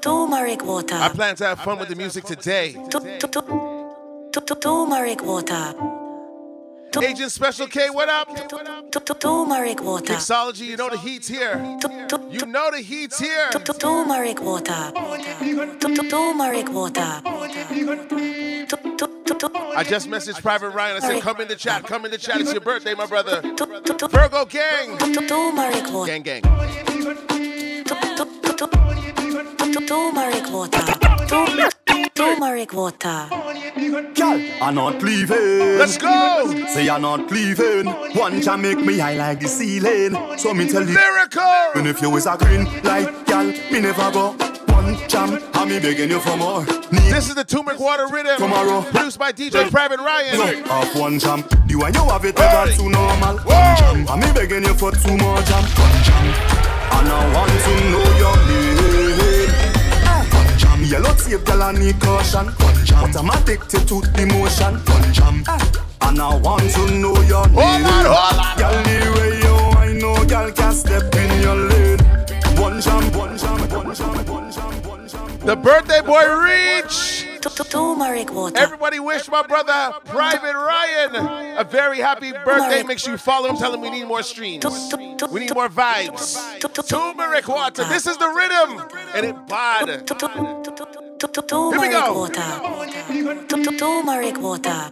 Turmeric water. I plan to have fun with the music today. Turmeric water. Agent Special K, what up? Turmeric water. Mixology, you know the heat's here. You know the heat's here. Turmeric water. Turmeric water. I just messaged Private Ryan. I said, come in the chat. Come in the chat. It's your birthday, my brother. Virgo gang. Gang, gang. Turmeric water. Turmeric water. Girl, I'm not leaving. Let's go. Say I'm not leaving. One jam make me high like the ceiling. So me tell you. Lyrikal. And if you was a green like girl, me never go. One jam, I'm me begging you for more. Need This is the Turmeric Water Rhythm. Tomorrow. Produced by DJ Private Ryan. no, off one jam. The one you have it never Hey. too normal. One jam, I'm me begging you for two more jam. One jam, and I want to know your name. Yellow tape, girl, I need caution. But I'm addicted to emotion. One jam, ah. and I want to know your name. Hold on, hold on. Girl, the way you I know, girl, can step in your lane. One jam, one jam, one jam, one jam, one jam. The birthday boy reach. Turmeric water. Everybody wish my brother Private Ryan a very happy birthday. Make sure you follow him. Tell him we need more streams. We need more vibes. Turmeric water. This is the rhythm, and it bad. Here we go. water. Turmeric water.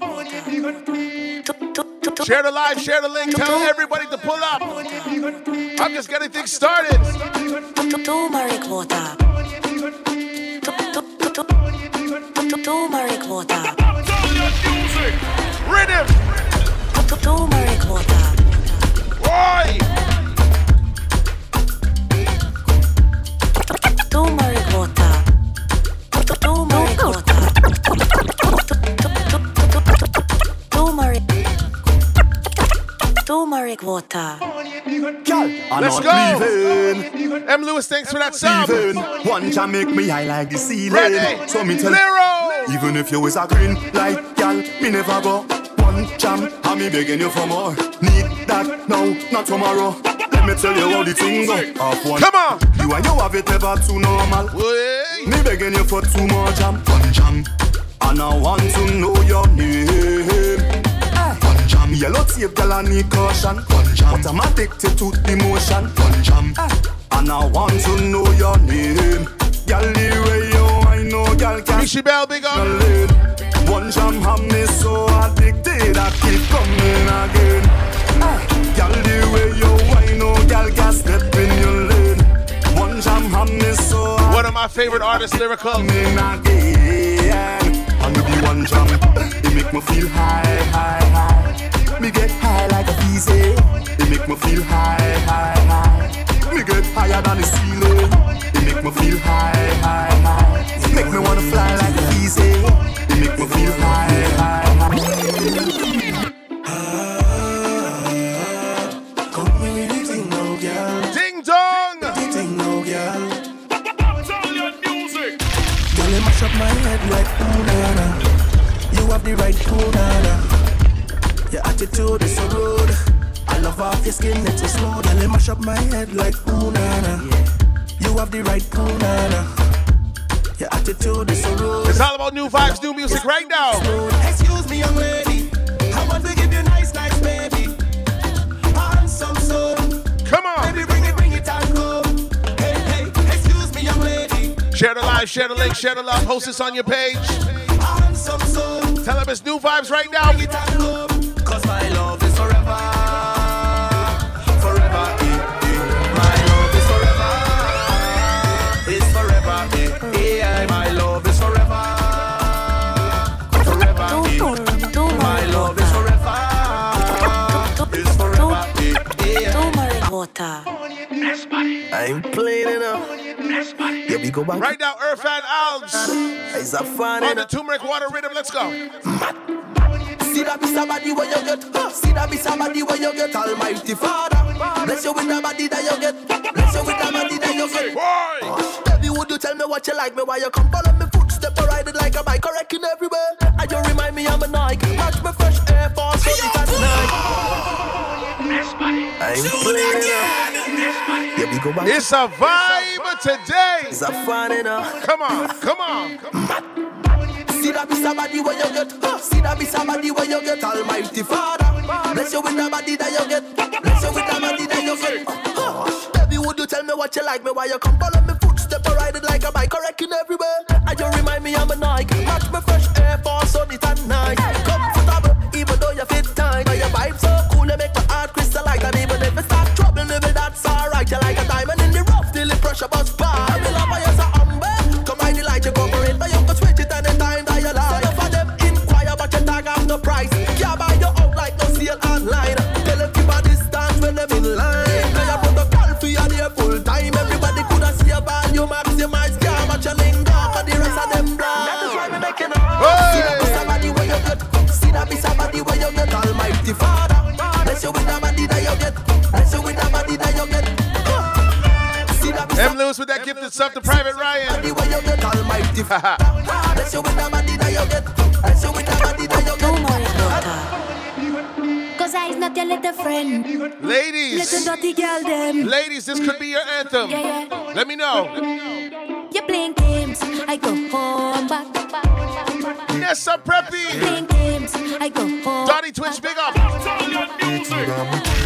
Share the live, share the link. Tell everybody to pull up. I'm just getting things started. Turmeric water. Turmeric water. Rhythm. Turmeric water. Roy. Turmeric Turmeric water. Girl, I'm Let's not go. leaving. M. Lewis, thanks for that song. Even one jam make me high like the ceiling. Ready. So me tell Lero. even if you was a green like gal, me never go. One jam, and me begging you for more. Need that now, not tomorrow. Let me tell you how the things go. Off one. Come on. You and you have it never too normal. Way. Me begging you for two more jam. One jam, and I want to know your name. Yellow tape, girl, I need caution. One jam, but I'm addicted to emotion. Jam, ah, and I want to know your name. Girl, the way you I know, girl, can't Michi Bell, big up. One jam have me so addicted, I keep coming again. Girl, the way you I know, girl, can step in your lane. One jam have me so One of my favorite artists, Lyrikal. coming again. And with the one jam, it make me feel high, high, high. Me get high like a easy. It make me feel high, high, high. Me get higher than the ceiling. It make me feel high, high, high. Make me wanna fly like a easy. It make me feel high, high, high. Come with me, ting no, girl. Ding dong. Ding dong, girl. What the hell? It's all your music. Girl, you mash up my head like ooh na na. You have the right ooh na na. Your attitude is so rude. I love off your skin, it's so smooth. Girl, you mash up my head like ooh na na. You have the right ooh na na. Your attitude is so rude. It's all about new vibes, new music right now. Excuse me, young lady. I want to give you nice, nice baby. Handsome son. Come on. Baby, bring it, bring it and. Hey, hey, excuse me, young lady. Share the live, share the link, share the love. Post this on your page. Tell them it's new vibes right now. Bring it and come. Cause my love is forever. Forever, eh, eh. My love is forever. It's forever, eh. My love is forever. Forever. My love is forever. It's forever. Turmeric water. I ain't playing enough. Yeah, we go back. Right now, Irfan Alves It's a fun on the turmeric water rhythm. Let's go. See that be somebody where you get. See that be somebody where you get. Almighty Father, bless you with the body that you get. Bless you with the body that you get. Boy. Baby, would you tell me what you like me? Why you come follow me footstep or ride it like a bike, correcting everywhere? And you remind me I'm a Nike. Match me fresh Air Force, so it at night. I ain't playing. Yeah, we go back. It's a vibe today. It's a fun, you know. Come on, come on. See that be somebody where you get. See that be somebody where you get. Almighty Father, bless you with the body that you get. Bless you with the body that you get. Baby, would you tell me what you like me? Why you come follow me footstep? I ride it like a bike, correcting everywhere. And you remind me I'm a Nike. Match me fresh air for sunny and nice. Comfortable, even though you fit tight. Now your vibe so cool, you make my heart crystalline. And even if it start trouble, maybe that's alright. You like a diamond in the rough, till the pressure bust by. Get. Almighty Father, bless you with the body that you get. Bless you with the body that you get. See that be M. Lewis with that gifted stuff to Private Ryan. body where you get. Almighty Father, bless you with the body that you get. Bless you with the body that you get. Turmeric water. Cause I's not your little friend. Ladies. Little Ladies, dirty girl, them. ladies, this could be your anthem. Yeah, yeah. Let me know. You're playing games, I go home back. Nessa Preppy. Playing games, I go home. Twitch, big up.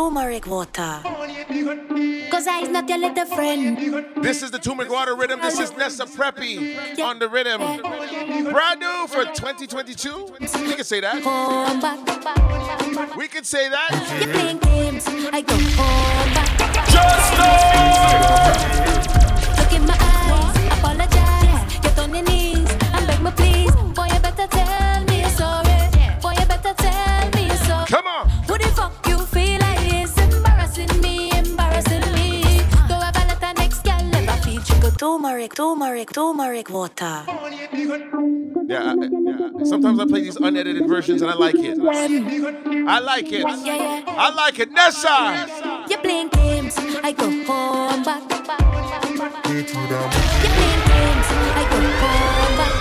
Turmeric water. Cause I's not your little friend. This is the Turmeric Water Rhythm. This is Nessa Preppy on the rhythm. Brand new for 2022. We can say that. We can say that. You playing Turmeric, turmeric, turmeric water. Yeah, I, yeah. Sometimes I play these unedited versions and I like it. I like it. I like it. Nessa. You're playing games, I go home back. You're playing games, I go home back.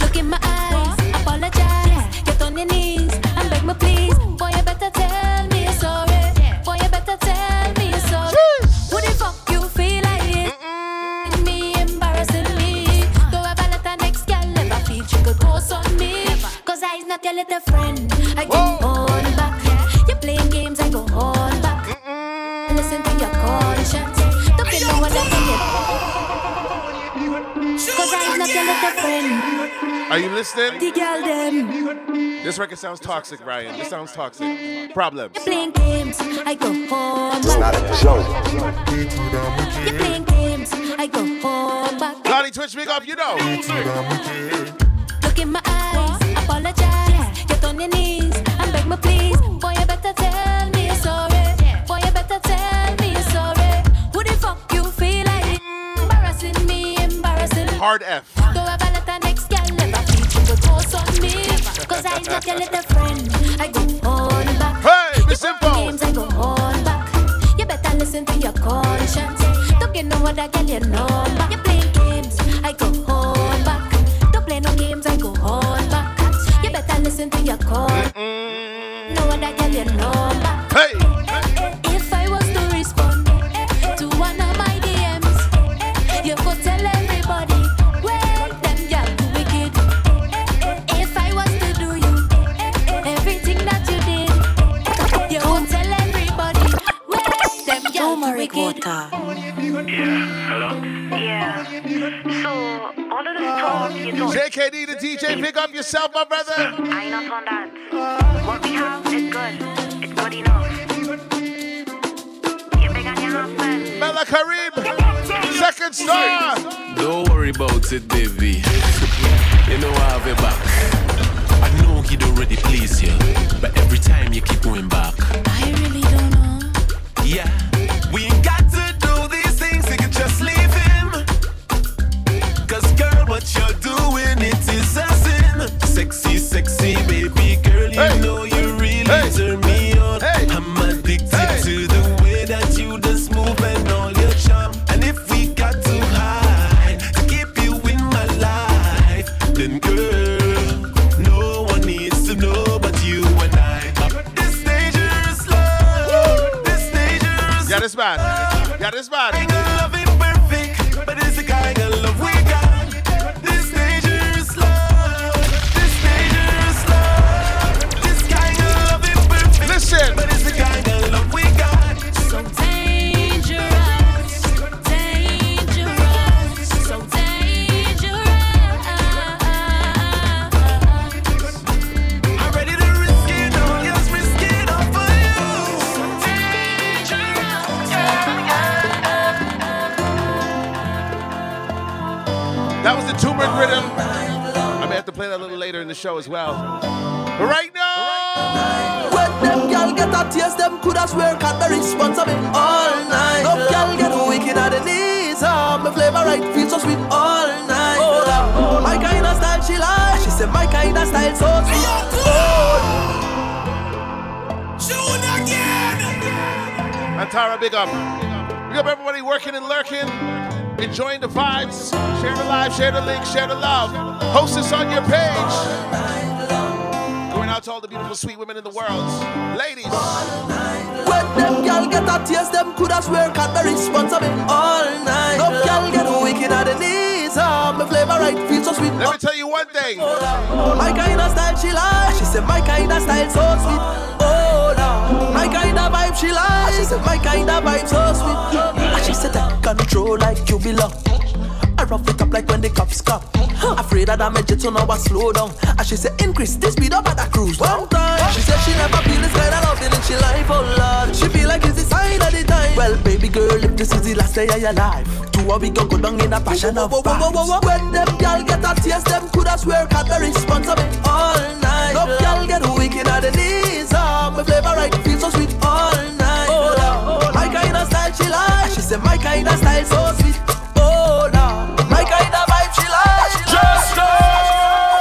Look in my eyes, apologize. Get on your knees and beg me please. Boy, you better tell Cause I's not your little friend. I go Whoa. on back. You're playing games, I go on back. Listen to your conscience. Don't you know what I can get? Cause I's not your little friend. Are you listening? The girl them. This record sounds toxic, Ryan. This sounds toxic. Problems. You playing games, I go home It's back. not a joke. You're playing games, I go home back. Donnie Twitch, big up, you know. Look in my eyes, apologize. Get on your knees and beg me please. Boy, you better tell me you're sorry. Boy, you better tell me you're sorry. Who the fuck you feel like? Embarrassing me, embarrassing. Hard F. Don't ever let next girl ever feel she could post on me. Cause I'm not your little friend. I go on back. Hey, Miss You play games, I go on back. You better listen to your conscience. Don't get no other girl you know. You play games, I go on back. Don't play no games, I go on back. You better listen to your conscience. No other girl you know back. Hey. Eh, eh, eh, if I was to respond to one of my DMs, you could tell everybody, well, them girl too wicked. If I was to do you everything that you did, you would tell everybody, well, them girl too Turmeric wicked. water. Yeah. So, all of this talk you talk, JKD, the DJ, pick up yourself, my brother. I ain't up on that. Uh, what we have is good. It's good enough. You big on your husband. Mela Karib, second star. Don't worry about it, baby. you know I have your back. I know he'd already please you, but every time you keep going back. I really don't know. Yeah, show as well. But right now, When them gal get a taste, them coulda swear Cadbury sponsor me all night. No gal get wicked at the knees. Ah, my flavor right feels so sweet all night. Oh, Lord. my kind of style she like. She said my kind of style so sweet. Oh, June again. Antara, big up. Big up everybody working and lurking, enjoying the vibes. Share the live, share the link, share the love. Post this on your page. Going out to all the beautiful, sweet women in the world. Ladies, When them gal get a taste, them coulda swear Cadbury sponsor me all night. No gal get wicked at the knees. Ah, my flavor right feels so sweet. let me tell you one thing. My kind of style she like. She said my kind of style so sweet. Oh no, my kind of vibe she like. She said my kind of vibe so sweet. Said take control like you belong. I rough it up like when the cops come. Afraid that I damage it, so now I slow down. And she said increase the speed up at the cruise. One time, she said she never feel this kind of loving in she life, oh lord. She feel like it's the sign of the time. Well, baby girl, if this is the last day of your life, two of we go go down in a passion of vibes. When them gal get a taste, them coulda swear Cadbury sponsor me all night. No gal get wicked at the knees. Ah, my flavor right feels so sweet like. She said my kind of style so sweet. Oh, Lord. my kind of vibe she like. Just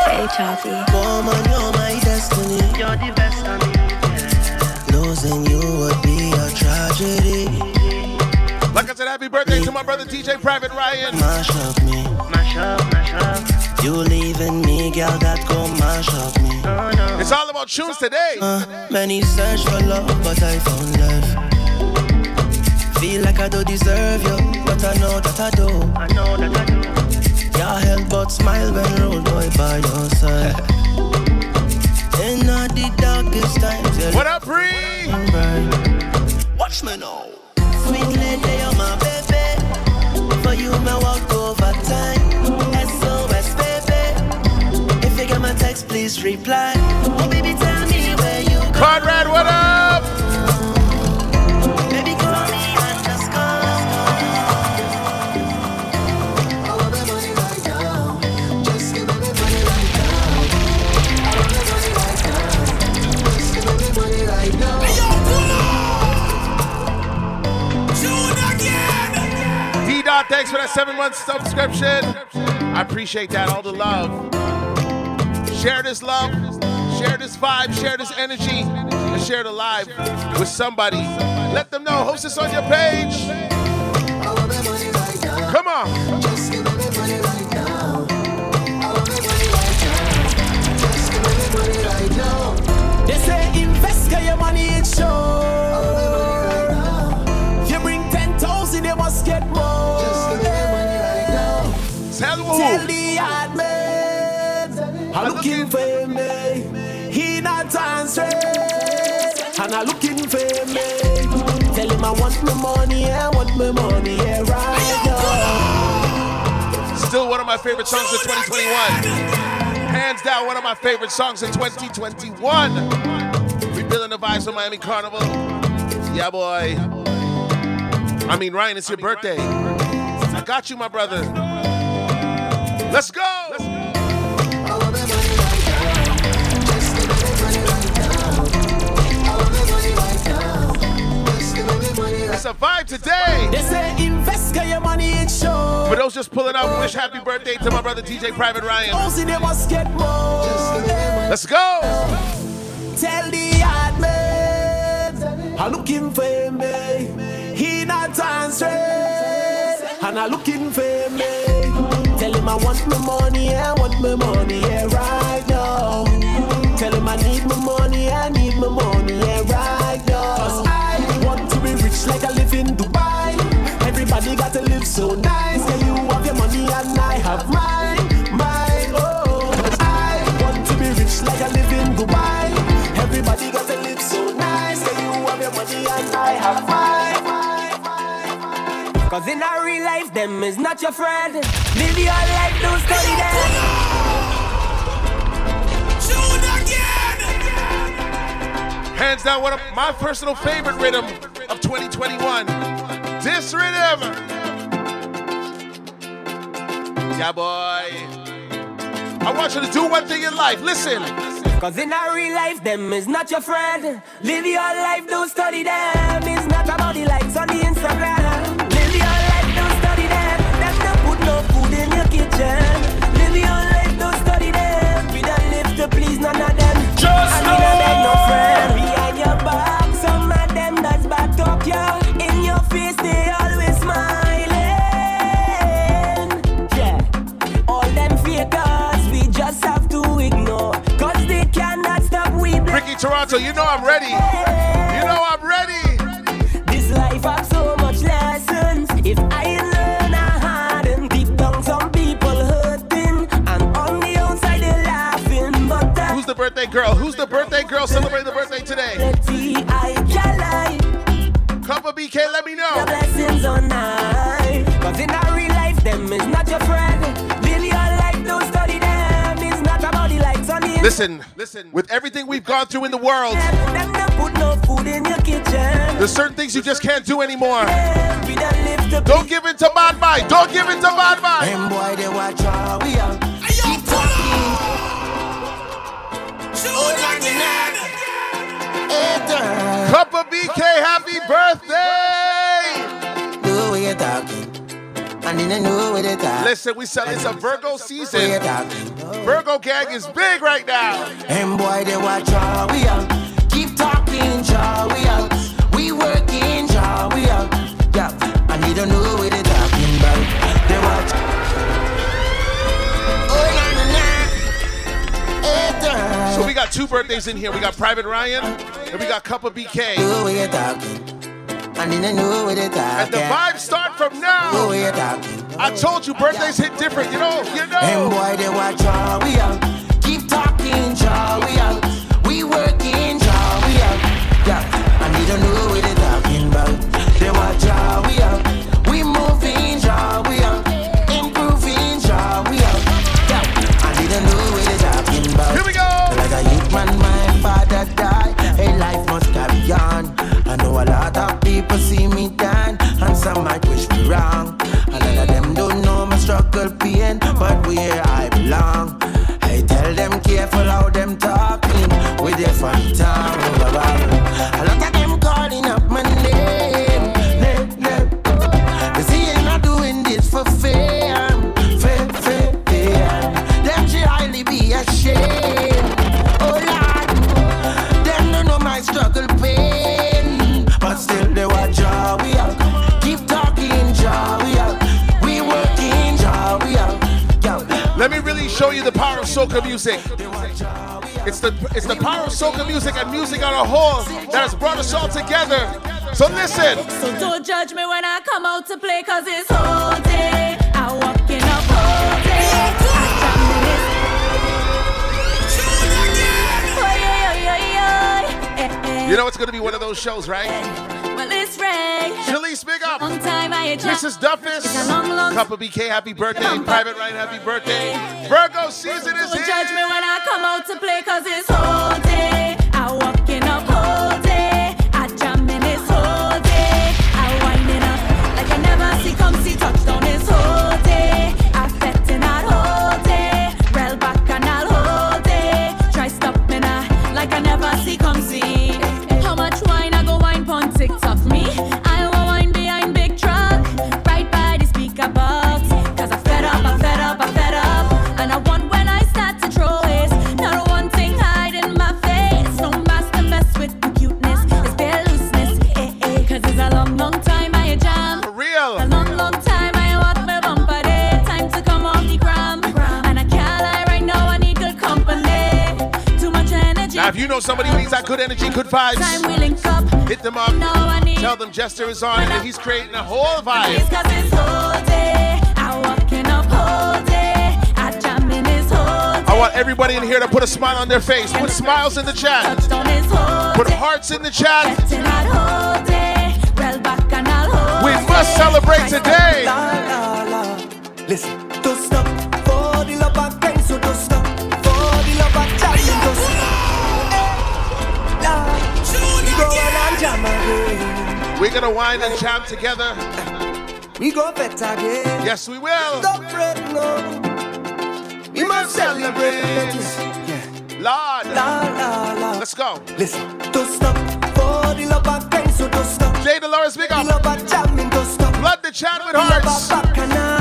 Hey, Chavi. Woman, you're my destiny. You're the best of me. Losing you would be a tragedy. Like I said, happy birthday to my brother DJ Private Ryan. Mash up me. Mash up, mash up. You leaving me, girl, that go mash up me. Oh no. It's all about tunes today. Uh, many search for love, but I found love. Feel like I don't deserve you, but I know that I do. I know that I do. Can't help but smile when road boy by your side. In all the darkest times, you're What up, Bree? looking bright. Watch me now. Sweet lady, you're my baby. For you, me walk overtime. SOS, baby. If you get my text, please reply. Oh, baby, tell me where you go. Conrad, what up? Thanks for that seven month subscription. I appreciate that, all the love. Share this love, share this vibe, share this energy, and share the live with somebody. Let them know. Host this on your page. Come on. I'm looking for me. Tell him I want my money, I want my money, yeah, right now. Still one of my favorite songs of 2021. Hands down, one of my favorite songs in 2021. Rebuilding the vibes of Miami Carnival. Yeah, boy. I mean, Ryan, it's your birthday. I got you, my brother. Let's go. A vibe today. They say invest, your money, it sure. For those just pulling up, wish happy birthday to my brother DJ Private Ryan. Thousand, you must get more. Let's go. Tell the hard man I'm looking for me. He not answering, and I'm looking for me. Tell him I want my money, I want my money, yeah, right now. Tell him I need my money, I need my money, yeah, right now. Cause I want to be rich like you got to live so nice. Yeah, you have your money and I have mine, mine. Oh, I want to be rich like I live in Dubai. Everybody got to live so nice. Yeah, you have your money and I have mine. Cause in our real life, them is not your friend. Live your life, don't study them. Hands down, one of my personal favorite rhythm of 2021. This rhythm. Yeah, boy. I want you to do one thing in life. Listen. Cause in our real life, them is not your friend. Live your life, don't study them. It's not about the likes on the Instagram. Live your life, don't study them. Them don't put no food in your kitchen. Live your life, don't study them. We don't live to please none of them. Just I mean, I beg no Toronto, you know I'm ready. You know I'm ready. This life has so much lessons. If I learn deep down, some people hurting, and on the outside they're laughing. But Who's the birthday girl? Who's the birthday girl celebrating the birthday today? the I can lie. Cup of BK, let me The know. blessings on high. Cause in our real life, them is not your friend. Listen, listen, with everything we've gone through in the world, Them don't put no food in your kitchen. there's certain things you just can't do anymore. Don't live to Don't give in to bad mind. Don't give in to bad mind. Them boy they watch how we are. Keep talking. Hold on the neck. Hey, girl. Cup of BK, happy birthday! Know what you're talking. And then I know what you're talking. Listen, we said it's a Virgo season. Virgo gang is big right now. And boy they watch how we are. Keep talking, how we are. We working, how we are. Yeah, and they don't know what they're talking about. They watch. Oh, Hold on the neck. Hey, girl. So we got two birthdays in here. We got Private Ryan and we got Cup of BK. And then I know what you're And the vibes start from Know now. what you're talking. I told you birthdays hit different. You know, you know. boy they watch how we are. Keep talking, how we are. We working, how we are. Yeah, and they don't know what they're talking about. They watch how we are. We moving, how we are. Improving, how we are. Yeah, and they don't know what they're talking about. Here we go. Like a youth man, my father died. Hey, life must carry on. I know a lot people see me down, and some might wish me wrong. A lot of them don't know my struggle pain, but where I belong. I tell them careful how them talking with their fun tongue. Soca music. they watch how we are. It's the it's the power of soca music and music on a whole that has brought us all together. So listen. So don't judge me when I come out to play, cause it's whole day. I walk in up whole day. Eh, eh. You know it's gonna be one of those shows, right? Well, it's Ray. Up. Long time I just. Mrs. Duffus, It's a long, long- Cup of BK, happy birthday. Private Ryan, happy birthday. Virgo season is Don't judge me when I come out to play, cause it's whole day. I walk in up whole day. I jam in this whole day. I wind it up like I never see come see touchdown whole know somebody needs that good energy, good vibes, Time we link up. hit them up. Now I need. Tell them Jester is on and he's creating a whole vibe. It's cause it's whole. I whole day. I jam in this whole day. I want everybody in here to put a smile on their face. Put smiles in the chat. Touchdown is whole Put hearts in the chat. Betting that whole day. Rail back and I'll hold We must celebrate today. Listen, We're gonna wine and jam together. We go better again. Yes, we will. Don't fret, no. We must celebrate. Yeah. Lord. La, la, la. Let's go. Listen, don't stop for the love of so don't stop. Jay Dolores, big up. love of jamming, don't stop. Flood the chat with hearts.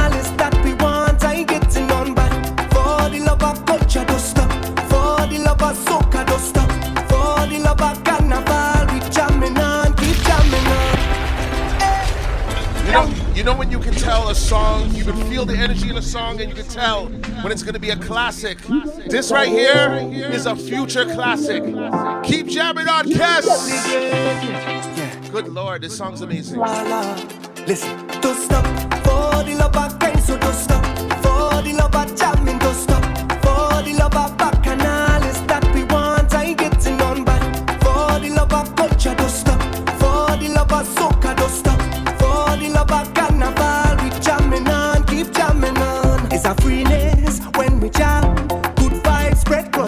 Know, when you can tell a song, you can feel the energy in a song, and you can tell when it's gonna be a classic. This right here is a future classic. Keep jamming on, Kes. Good lord, this song's amazing. Listen, don't stop. For the love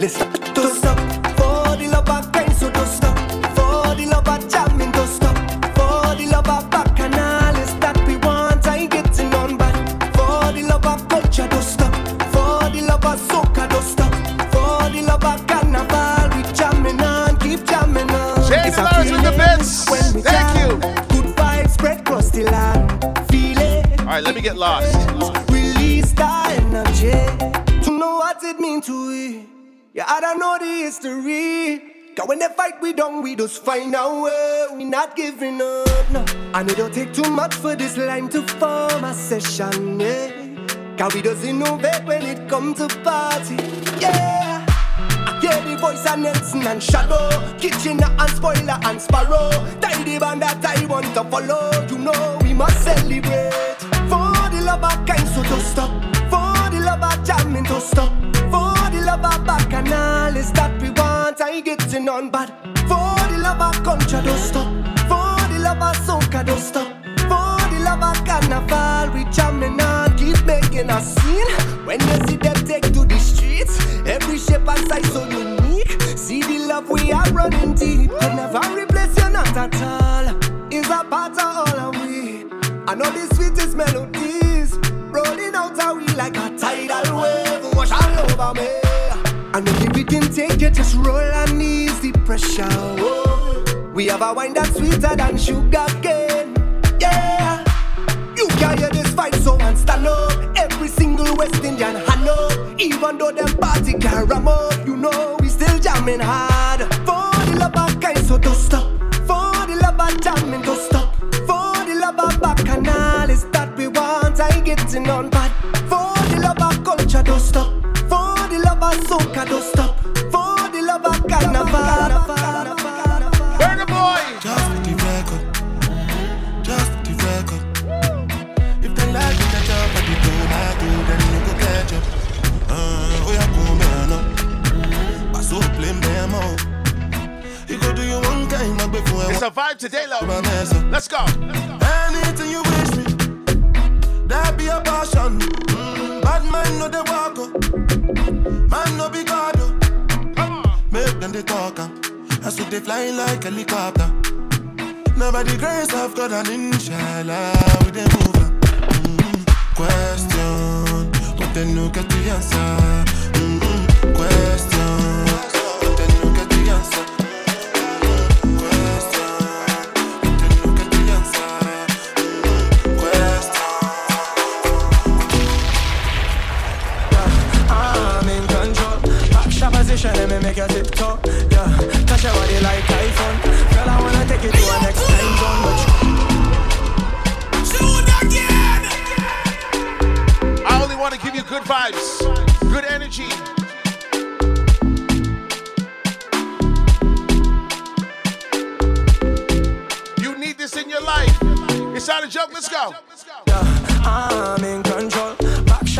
Listen, history. Cause when they fight, we don't, we just find our way. We not giving up, no. And it don't take too much for this line to form a session, yeah. Cause we just innovate when it comes to party, yeah. I hear the voice of Nelson and Shadow, Kitchener and Spoiler and Sparrow. Tidy band that I want to follow. You know we must celebrate. For the love of kind, so don't stop. For the love of jamming, don't stop. Love of bacchanal is that we want. I ain't getting on but For the love of culture, don't stop. For the love of soca, don't stop. For the love of carnival, we jamming on, keep making a scene. When you see them take to the streets, every shape and size so unique. See the love we are running deep. Could never replace you, not at all. Is a part of all of we. I know the sweetest melodies take you, just roll and ease the pressure. Oh. We have a wine that's sweeter than sugar cane. Yeah. You hear this fight, so and stand up. Every single West Indian up. Even though them party can ram up, you know we still jamming hard. For the love of kind, so don't stop. For the love of jamming, don't stop. For the love of bacchanal is that we want. I getting on bad. For the love of culture, don't stop. It's a vibe today, love. Up. Let's go. Anything you wish me, that be a passion. Mm, bad man no they walk up. Man no be God oh. Make them they talk uh. As we they flying like helicopter. Never the grace of God and inshallah we they move uh. mm, Question, but then no get the answer. make yeah. Touch body like. Girl, I wanna take you to a next time zone, but again. I only wanna give you good vibes, good energy. You need this in your life. It's not a joke. Let's go. Yeah, I'm in control.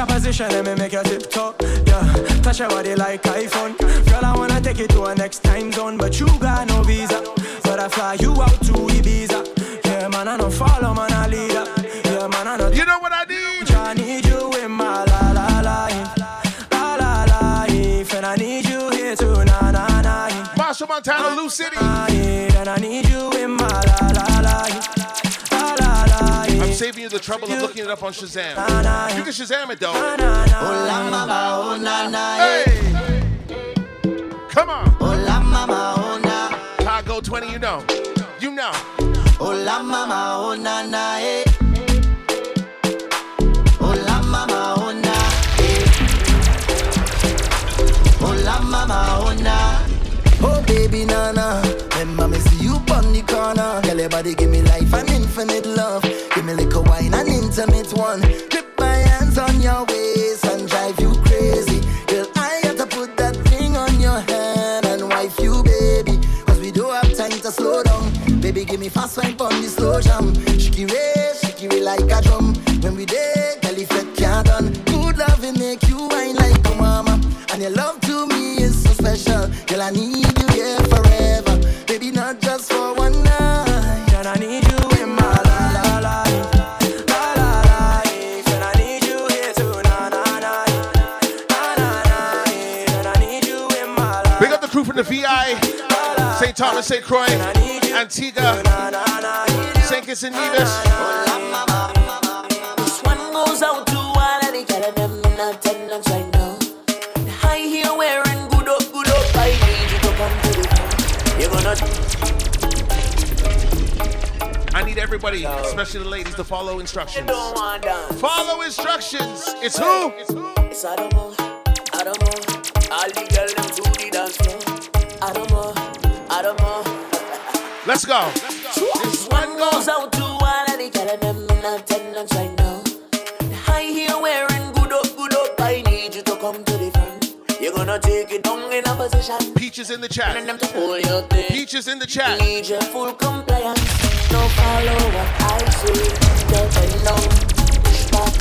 Position, let me make a you tiptoe. Yeah, touch your body like iPhone. Girl, I wanna take it to a next time zone, but you got no visa. But I fly you out to Ibiza. Yeah, man, I don't follow, man, I lead up. Yeah, man, I don't. You know what I need? I need you in my la la life, la la life, and I need you here too, na na na. Marshall Montana, Lou City. I need, and I need saving you the trouble of looking it up on Shazam. You can Shazam it though. Oh la mama, na na, Hey, come on. la mama, na, Chicago 20, you know. You know. oh la mama, oh na na, eh. Oh la mama, oh na, eh. Oh la mama, oh na. Oh baby nana, remember me see you on the corner. Girl, your body give me life and infinite love. Me little wine and intimate one. Grip my hands on your waist and drive you crazy. Girl, I got to put that ring on your hand and wife you, baby. Cause we don't have time to slow down. Baby, give me fast wine on the slow jam. Shiki ray, shiki ray like a drum. When we there, girl, if it can't done. Good love and make you wine like a mama. And your love to me is so special. Girl, I need the crew from the VI, St. Thomas, St. Croix, Antigua, St. Kitts and Nevis. This one goes out to all of the girl and them in attendance right now. The high heel wearing good up, good up. I need you to come to the. You're gonna I need everybody, especially the ladies, to follow instructions. don't want dance. Follow instructions. It's who? It's Adamo, Adamo. All the girls them to the dance floor. Let's go. This one goes out to all of the girl and them in attendance right now. The high heel wearing good up, good up. I need you to come to the front. You're gonna take it down in a position. Peaches in the And chat. them to hold your thing. Peaches in the chat. Need your full compliance. No follow what I say. Girl, bend down, push back.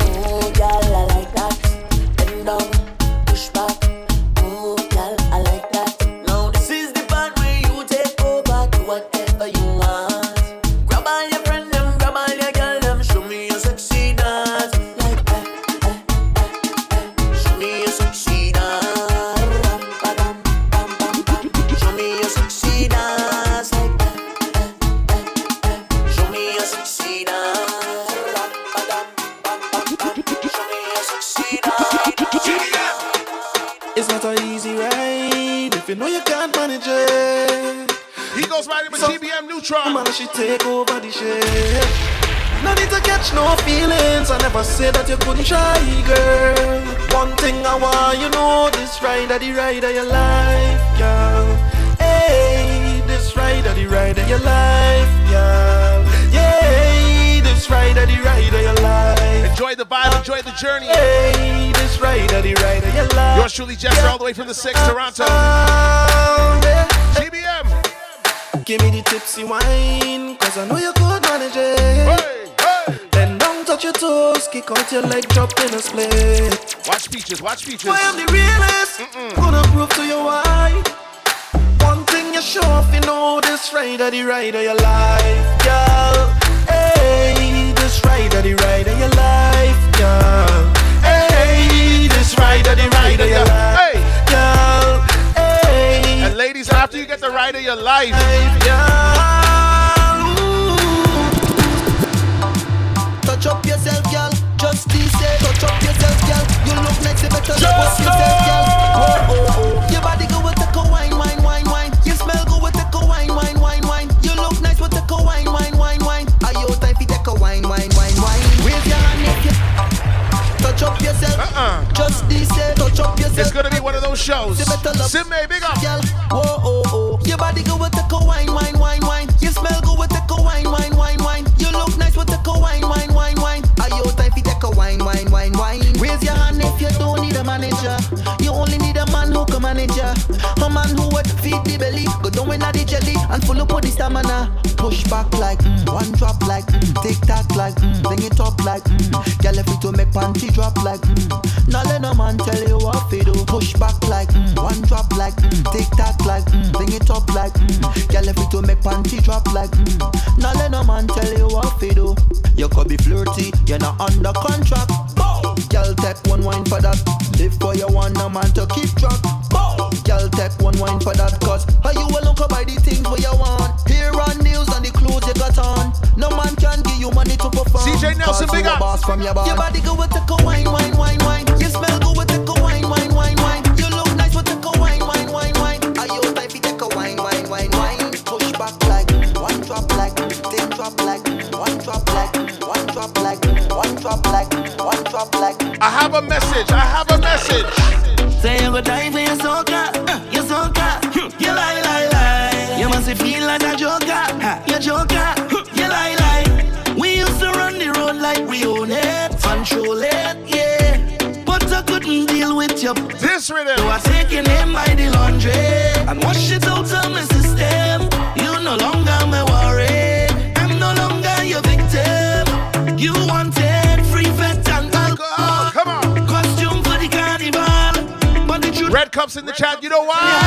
Oh, girl, I like that. Bend down, over. Right in with So- TBM Neutron. Man, she take over the ship. No need to catch no feelings. I never said that you couldn't try, girl. One thing I want you know, this ride of the ride of your life, girl. Hey, this ride of the ride of your life, girl. Yeah, this ride of the ride of your life. Enjoy the vibe, enjoy the journey. Hey, this ride of the ride of your life. Yours truly, Jester, all the way from the 6, Toronto. TBM. Give me the tipsy wine, cause I know you could manage it. Hey, hey. Then don't touch your toes, kick out your leg, drop in a split. Watch Peaches, watch Peaches. Boy, I'm the realest, gonna prove to you why. One thing you sure if you know this ride of the ride of your life, girl. Hey, this ride of the ride of your life, girl. Hey, this ride of the ride of your life, Hey. girl. Hey, And ladies, after you get the ride of your life, shows. Sim, baby, up, Girl, oh, oh, oh. Your body go with take a wine, wine, wine, wine. You smell go with take a wine, wine, wine, wine. You look nice with take a wine, wine, wine, wine. Are you type for take wine, wine, wine, wine? Raise your hand if you don't need a manager. You only need a man who can manage ya. A man who would feed the belly, go down with the jelly and full up with the stamina. Push back like mm, one drop like mm, tick tock like mm, bring it up like mm. Girl, if you to make panty drop like mm. Now let no man tell you what to do. up like mm. Girl, if to make panty drop like mm. Now let no man tell you what to do. You could be flirty, you're not under contract. Bow. Girl, take one wine for that. Live for your one, no man to keep track. Bow. Girl, take one wine for that. Cause how you will look up by the things where you want. Here on nails and the clothes you got on. No man can give you money to perform. CJ Nelson, big up. Your, body go with a wine, wine, wine, wine. I have a message. I have a message. Say you go die for your soul. Chad. You know why?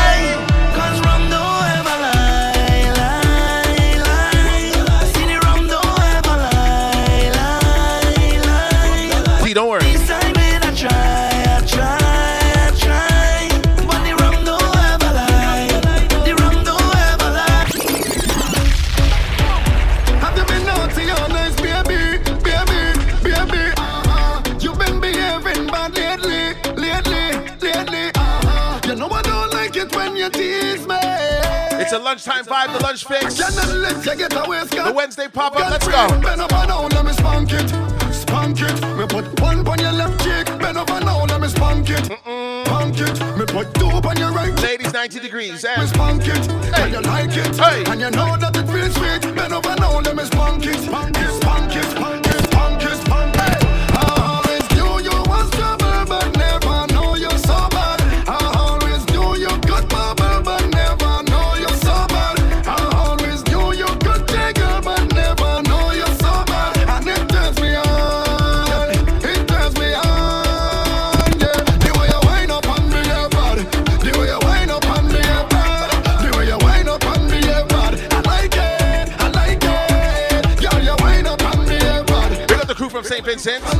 It's a lunchtime vibe, the lunch fix. The Wednesday pop up, let's go. Bend over now, let me spank it. Spank it. Me put one on your left cheek. Bend over now, let me spank it. Mm-mm. It. Me put two on your right. Ladies, 90 degrees. And eh? it. And you like it. And you know that it feels sweet. Presenta.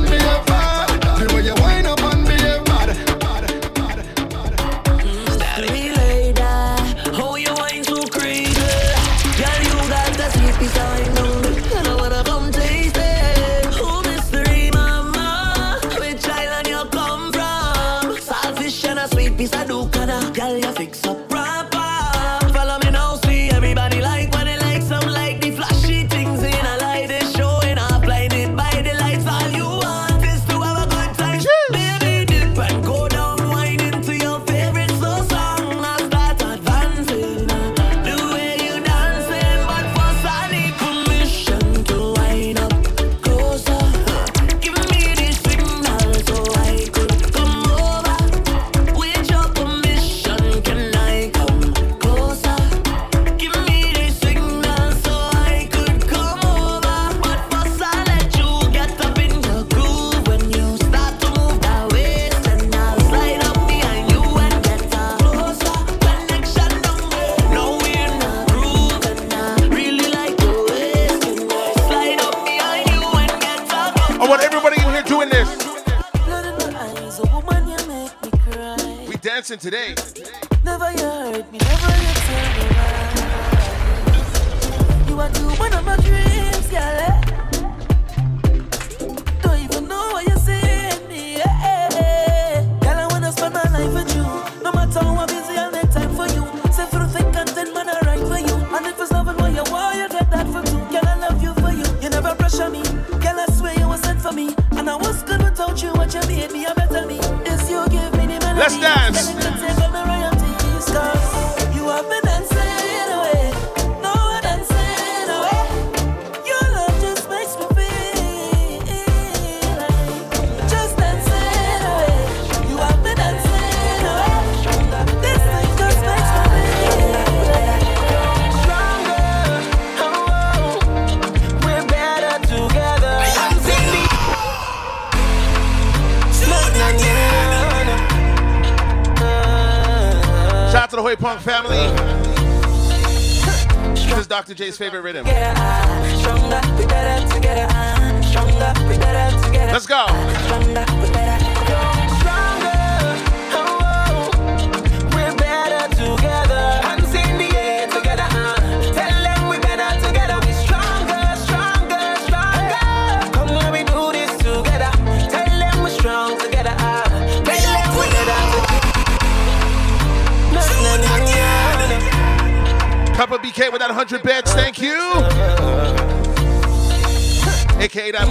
to Jay's favorite rhythm.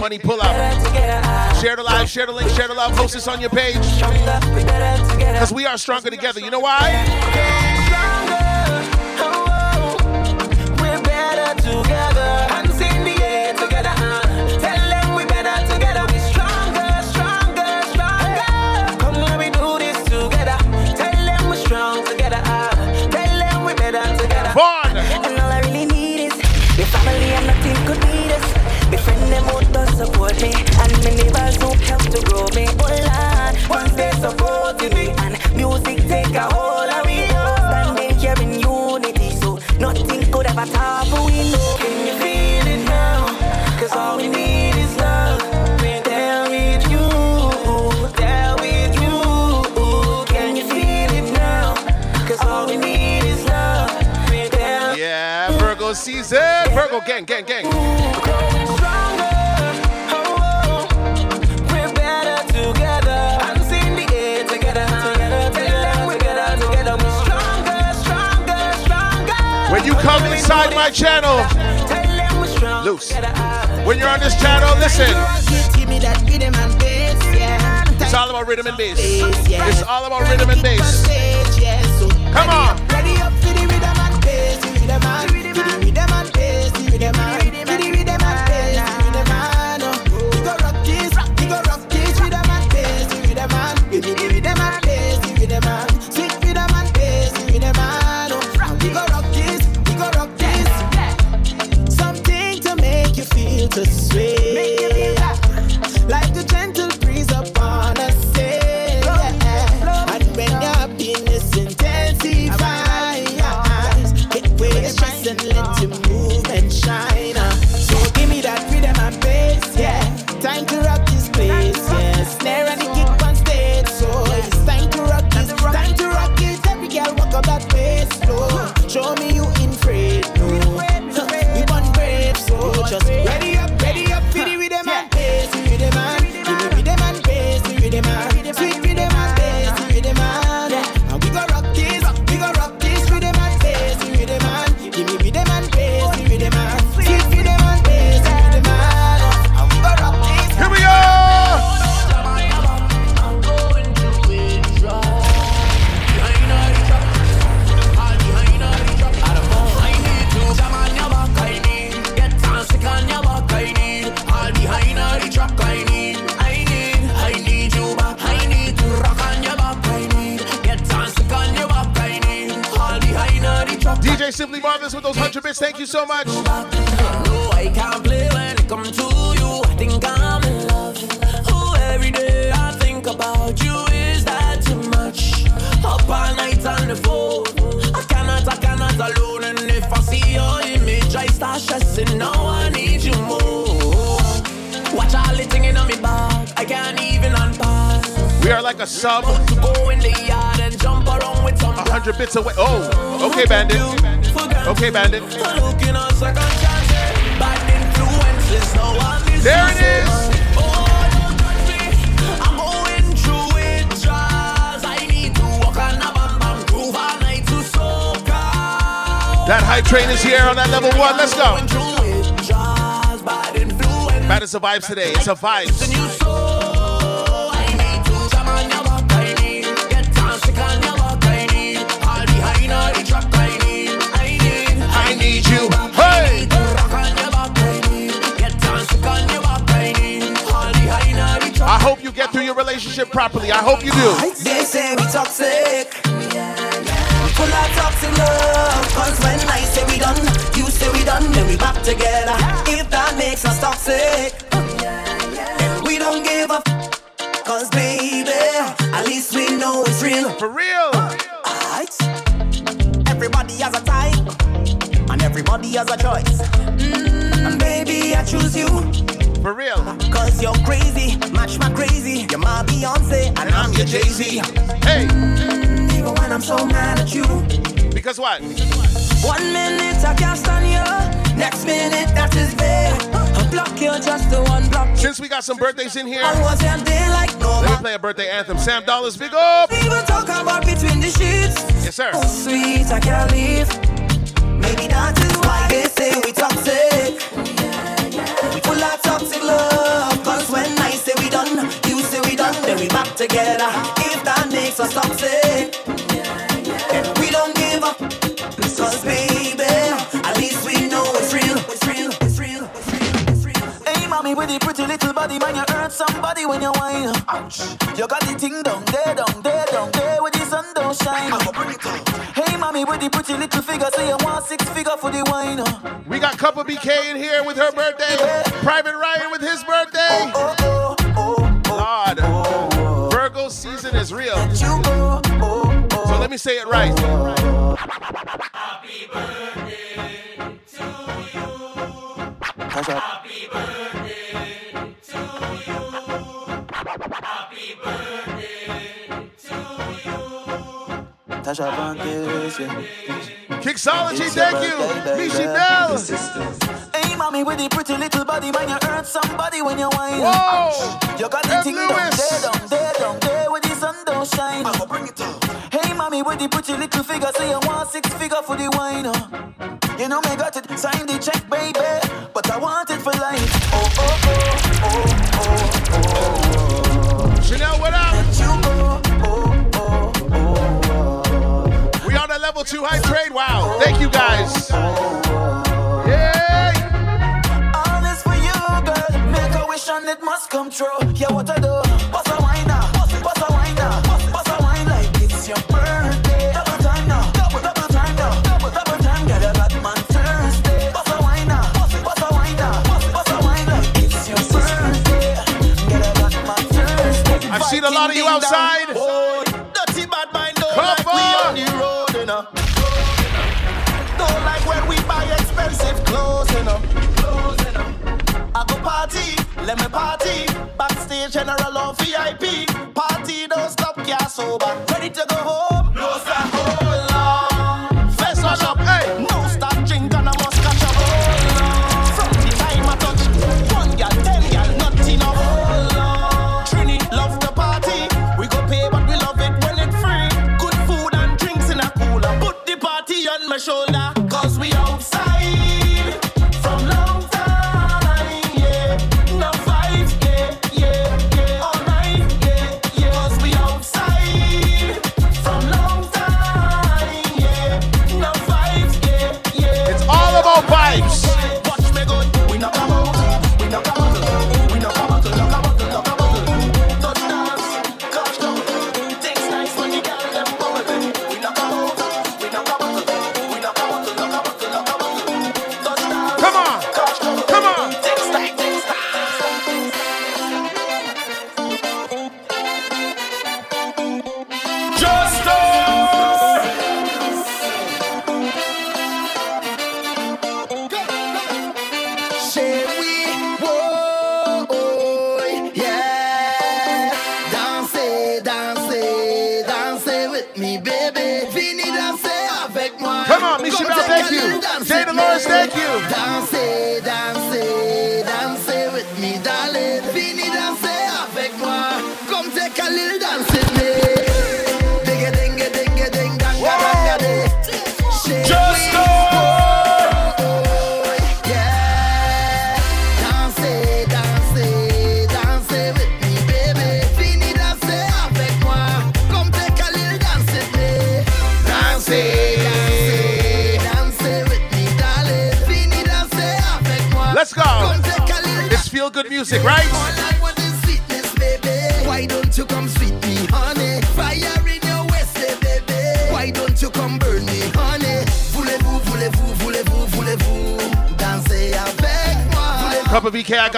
money pull up. Share the live, share the link, share the love, post this on your page. Because we are stronger together. You know why? hold me. And my neighbors who help to grow me. Oh Lord, once they supported me. And music take a hold. my channel. Loose. When you're on this channel, listen. It's all about rhythm and bass. It's all about rhythm and bass. Come on. vibes today. It's a vibe. Got some birthdays in here, I was your day like no let me play a birthday anthem. Sam Dollars, big up. Even talk between the sheets. Yes, sir. Oh, sweet, I can't leave. Maybe that is why they say we toxic. We full of toxic love. Cause when I say we done, you say we done, then we back together. If that makes us toxic, we don't give up. Cause baby, little body, man, you hurt somebody when you whine. Ouch. You got the thing down there, down there, down there, where the sun don't shine. Hey, mommy, with the pretty little figure, say you want six figure for the wine. We got Couple BK in here with her birthday. Private Ryan with his birthday. Oh, oh, oh, oh Lord, Virgo season is real. So let me say it right. You. Tasha Banks, yeah. Kixology, thank you. birthday. Michi Bell. Hey, mommy, with the pretty little body, man, you hurt somebody when you whine. Whoa. You got the thing down Lewis. there, down there, down there, where the sun don't shine. Hey, mommy, with the pretty little figure, say you want six figure for the wine. You know me got it, sign the check, level two high trade. Wow. Thank you guys. Yay. All this for you, girl. Make a wish and it must come true. Yeah, what I do? Bust a wine now. Bust a wine now. Bust a wine like it's your birthday. Double time now. Double, double time now. Double, double time. Get a bad man Thursday. Bust a wine now. Bust a wine now. Bust a wine like it's your birthday. Get a bad man Thursday. I've seen a lot of you outside. Let me party. Backstage general or VIP. Party don't stop, can't sober. Ready to go home?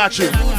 Got you.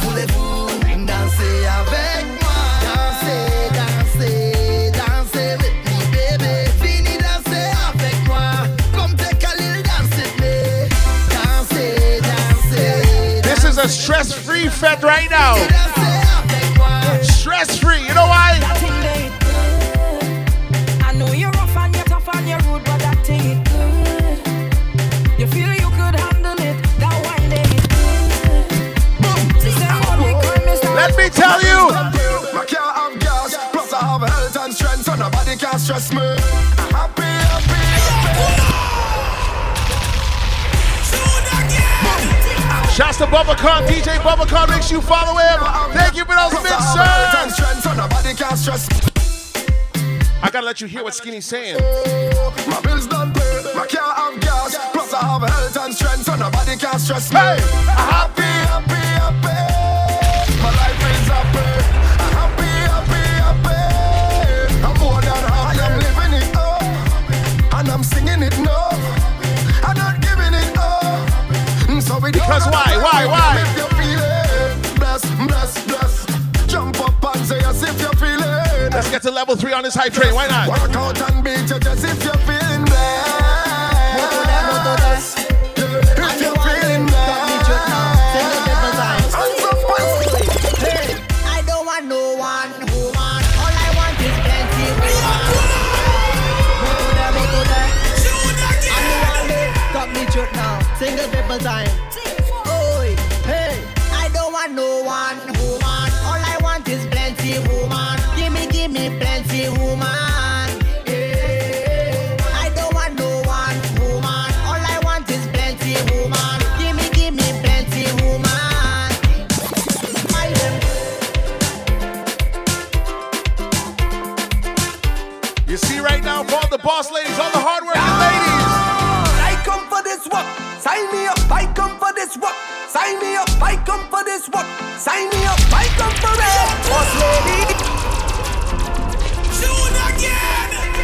You follow him. Thank you for those plus I have health and mixers. strength, so nobody can stress me. I gotta let you hear what Skinny's saying. Oh, my bills don't pay, I can't have gas, plus I have health and strength, so nobody can stress me. Happy, happy, level three on this high train. Why not? Work out and beat you just if you're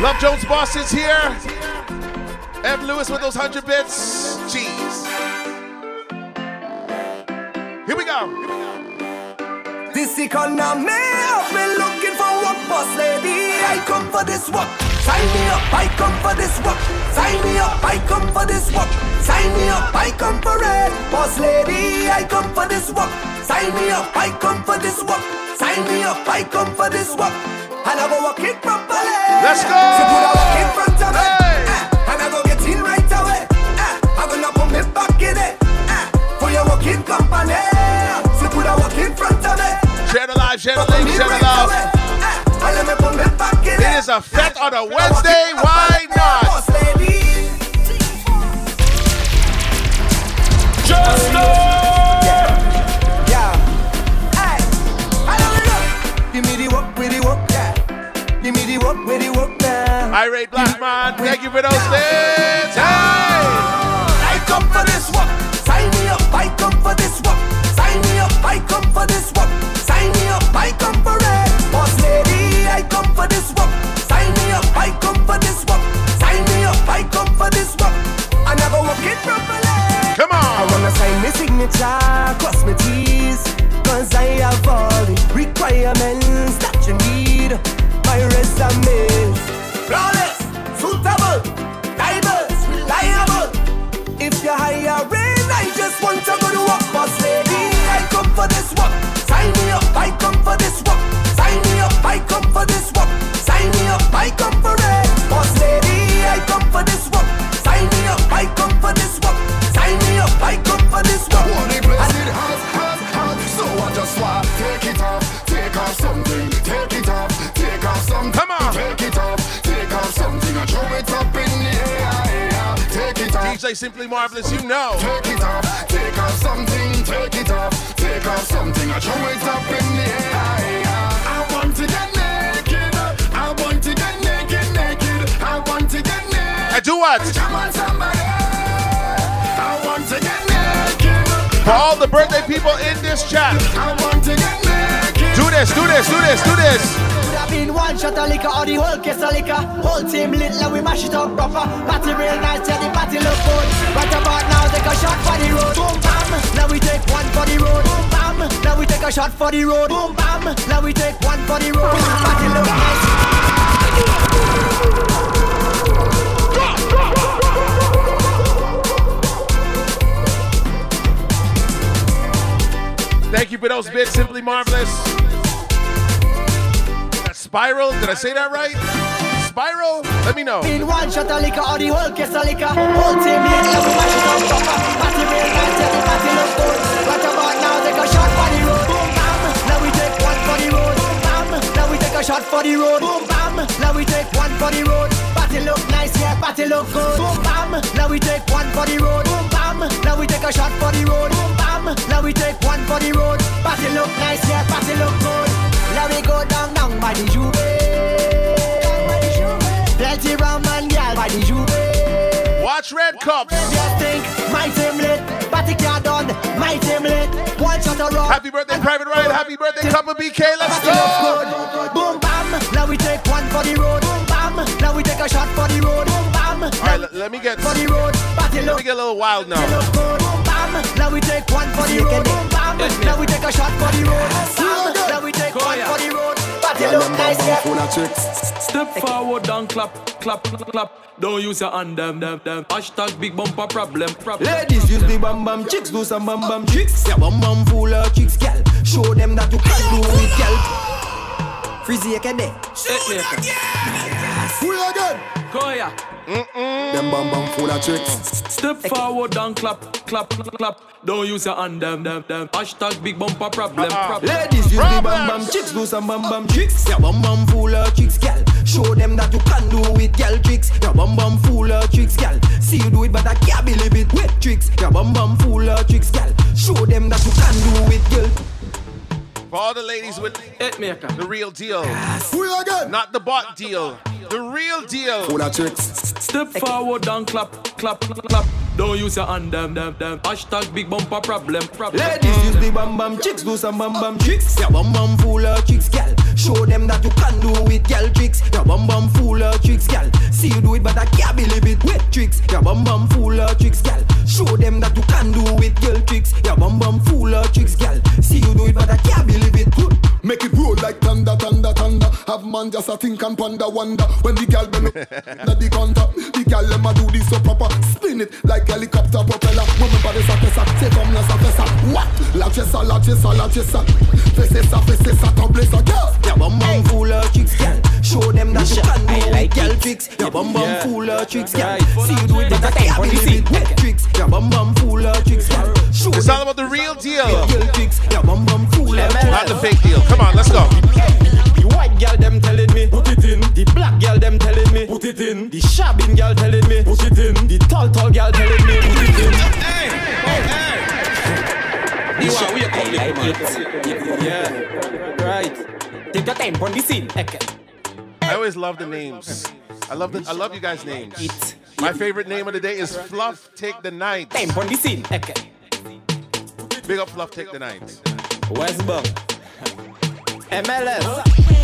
Love Jones boss is here. Ev Lewis with those hundred bits. Jeez. Here we go. This economy of me looking for work, boss lady. I come for this work. Sign me up, I come for this work. Sign me up, I come for this work. Sign me up, I come for it. Boss lady, I come for this work. Sign me up, I come for this work. Sign me up, I come for this work. And I go work it properly. Let's go. So put a work in front of me. Eh, And I go get in right away. eh. I'm gonna put me back in it. eh, For your working company. So put a work in front of me. Share the live, share the link, share the love. It is a fete on a Wednesday. Why not? Just know. Give me the work, with the work, yeah. Give me the work, with the. Irate Black Man, thank you for those things. Hey! I come for this work. Sign me up. I come for this work. Sign me up. I come for this work. Sign me up. I come for it. Boss lady, I come for this work. Sign me up. I come for this work. Sign me up. I come for this work. I never work it properly. Come on. I wanna sign my signature, cross my T's. Cause I have all the requirements that you need. My resume for this work. Sign me up, I come for it. Boss lady, I come for this work. Sign me up, I come for this work. Sign me up, I come for this work. Only place it hot, hot, hot. So I just want take it off, take off something, take it off, take off something. Come on. Take it off, take off something, and throw it up in the air. Take it off. DJ Simply Marvelous, you know. Take it off, take off something, take it off, take off something, I throw it up in the air. I want to get I do what? Come on, somebody. I want to get naked. For all the birthday people in this chat, I want to get naked. do this, do this, do this, do this. Could been one shot of liquor or the whole case of liquor. Whole team lit like we mash it up proper. Party real nice, yeah, the party look good. Right about now, take a shot for the road. Boom bam, now we take one for the road. Boom bam, now we take a shot for the road. Boom bam, now we take one for the road. Party look nice. House bits, simply marvelous. That spiral, did I say that right? Spiral? Let me know. In one shot of liquor or the whole case of liquor Whole team mate, love to mash it up proper Party real nice, yeah, the party look good. Right about now, take a shot for the road. Boom, bam, now we take one for the road. Boom, bam, now we take a shot for the road. Boom, bam, now we take one for the road. Party look nice, yeah, party look good. Boom, bam, now we take one for the road. Boom, bam, now we take a shot for the road. Boom, bam, now we take one for the road Party look nice, yeah, party look good Now we go down, down by the Juve Plenty rum and gal by the Juve. Watch Red Cups. Just think, my team lit. Party car done, my team lit. One shot rum. Happy birthday, Private Ryan. Happy birthday, Cup of BK. Let's Party go. Boom bam, now we take one for the road. Boom bam, now we take a shot for the road. Boom bam, All right, let, let me get for the road. Party let look me get a little wild now. Look good. Boom bam, now we take one for the road. Boom bam, now we take a shot for the road. Bam, now we take one for the road. Party look nice, yeah. full of. Step forward and clap, clap, clap. Don't use your hand, them, them, them. Hashtag big bumper problem, problem. Ladies use the bam bam chicks, do some bam bam tricks. Yeah, bam bam full of chicks, gal. Show them that you can do it, gal. Frizzy Ekede. Who you again? Koya. Them bam bam full of tricks. Step forward and clap, clap, clap. Don't use your hand, them, them, them. Hashtag big bumper problem, uh-uh. problem. Ladies use the bam bam chicks, do some bam bam tricks. Yeah, bam bam full of chicks, gal. Show them that you can do it, gal. Tricks. Yeah, bam bam full of tricks, gal. See you do it, but I can't believe it. Wet tricks. Yeah, bam bam full of tricks, gal. Show them that you can do it, gal. For all the ladies with eh, maker. the real deal. Who you again? Not the bot deal. The real deal. Full of tricks. Step forward and clap, clap, clap. Don't use your hand, them, them, them. Hashtag big bumper problem, problem. Ladies use the bam bam chicks, do some bam bam tricks. Yeah, bam bam full of chicks, gal. Show them that you can do it, gal. Tricks. Yeah, bam bam full of tricks, gal. See you do it, but I can't believe it. Wet tricks. Yeah, bam bam full of tricks, gal. Show them that you can do it, gal. Tricks. Yeah, bam bam full of tricks, gal. See you do it, but I can't believe it. Good. Make it roll like thunder, thunder, thunder. Have man just a think and ponder, wonder. When the gal bend up, na the counter, the gal them a do this so proper. Spin it like helicopter propeller. When my body sa pesa, say come na sa pesa. What? La chesa, la chesa, la chesa. Fesesa, fesesa, toblesa, girl. Yeah, bum bam full of uh, tricks, gal. Show them that you can do it, gal. Tricks. Yeah, bum bum Yeah. full of tricks, gal. Right. See you do it, but I can't believe it. Wet tricks. Yeah, bum bum full of uh, tricks, gal. Show It's them all about the real deal. gal tricks. Yeah, bam bam full of uh, Not the fake deal. Come on, let's go. The white girl them telling me put it in. The black girl them telling me put it in. The shabbing girl telling me put it in. The tall tall girl telling me put it in. You are we come like it. Yeah, right. Take your time on the scene. I always love the names. I love the, I love you guys' names. It. My favorite name of the day is Fluff Take the Night. Time on the scene. Big up Fluff Take the Night. Westbrook. MLS.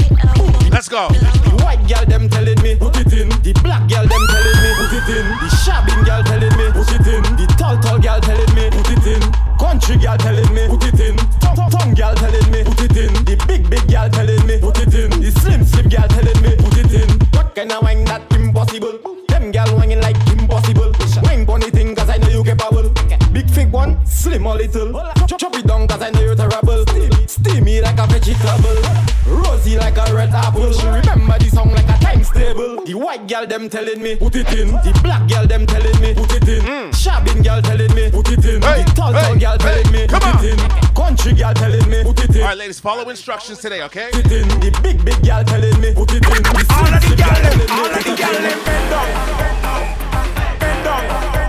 Let's go. The white girl them telling me put it in. The black girl them telling me put it in. The shabbing girl telling me put it in. The tall tall girl telling me put it in. Country girl telling me put it in. Tongue tongue girl telling me put it in. The big big girl telling me put it in. The slim slim girl telling me put it in. What kind of wine that impossible? Them girl whining like impossible. Wine bunny thing cause I know you capable. Big fig one, slim or little. Chop, chop it down cause I know you're terrible. Steamy, like a vegetable. Rosy like a red apple. She remember the song like a times table. The white girl them telling me put it in. The black girl them telling me put it in. Mm. Shabbing girl telling me put it in. Hey, the tall hey, girl telling me hey, put come it in. Country girl telling me put it in. All right, ladies, follow instructions today, okay? Put it in. The big big girl telling me put it in. The All of the girl me all of the girl bend down, bend down,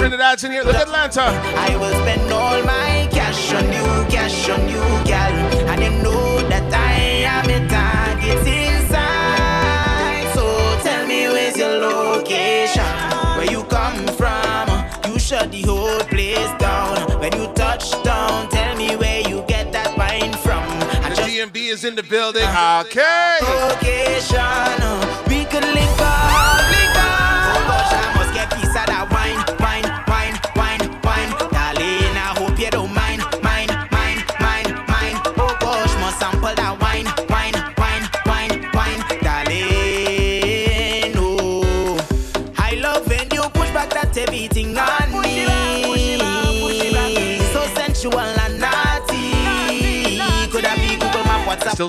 Trinidad's in here. Look at Atlanta. I will spend all my cash on you, cash on you, gal. And you know that I am a target inside. So tell me where's your location, where you come from. You shut the whole place down. When you touch down, tell me where you get that wine from. And the GMB is in the building. Okay. Location, we could link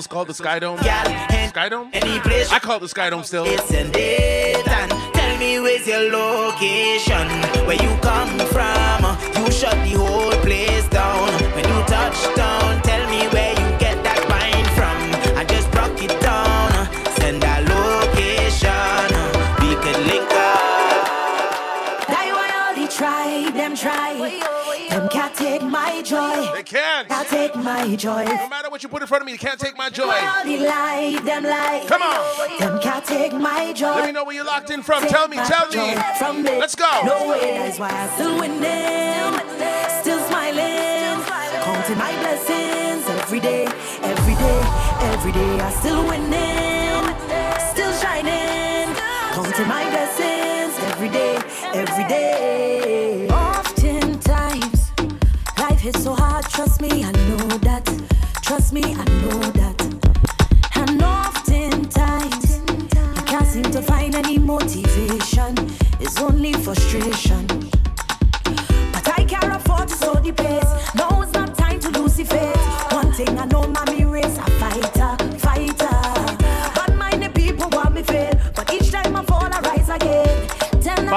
still called the Sky Dome? Sky Dome? I call it the Sky Dome still. Tell me where's your location, where you come from. You shut the whole place down. When you touch down, tell me where you get that wine from. I just broke it down. Send a location, we can link up. That why all they try, them try. Oh, them oh. can't take my joy. They can't. Can't take my joy. No you put in front of me. They can't take my joy. Come on. Let me know where you're locked in from. Tell me, tell me. From me. Let's go. Still smiling. Counting my blessings every day, every day, every day. I still winning. Still shining. Counting my blessings every day, every day.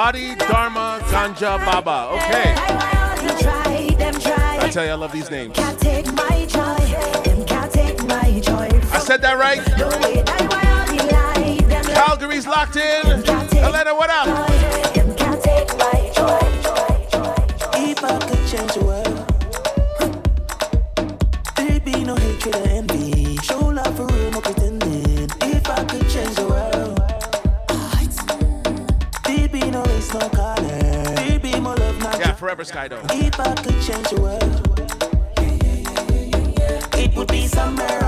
Body Dharma Ganja Baba. Okay. I tell you, I love these names. I said that right. Calgary's locked in. Helena, what up? If I could change the world. forever, I could change the world. It would be somewhere.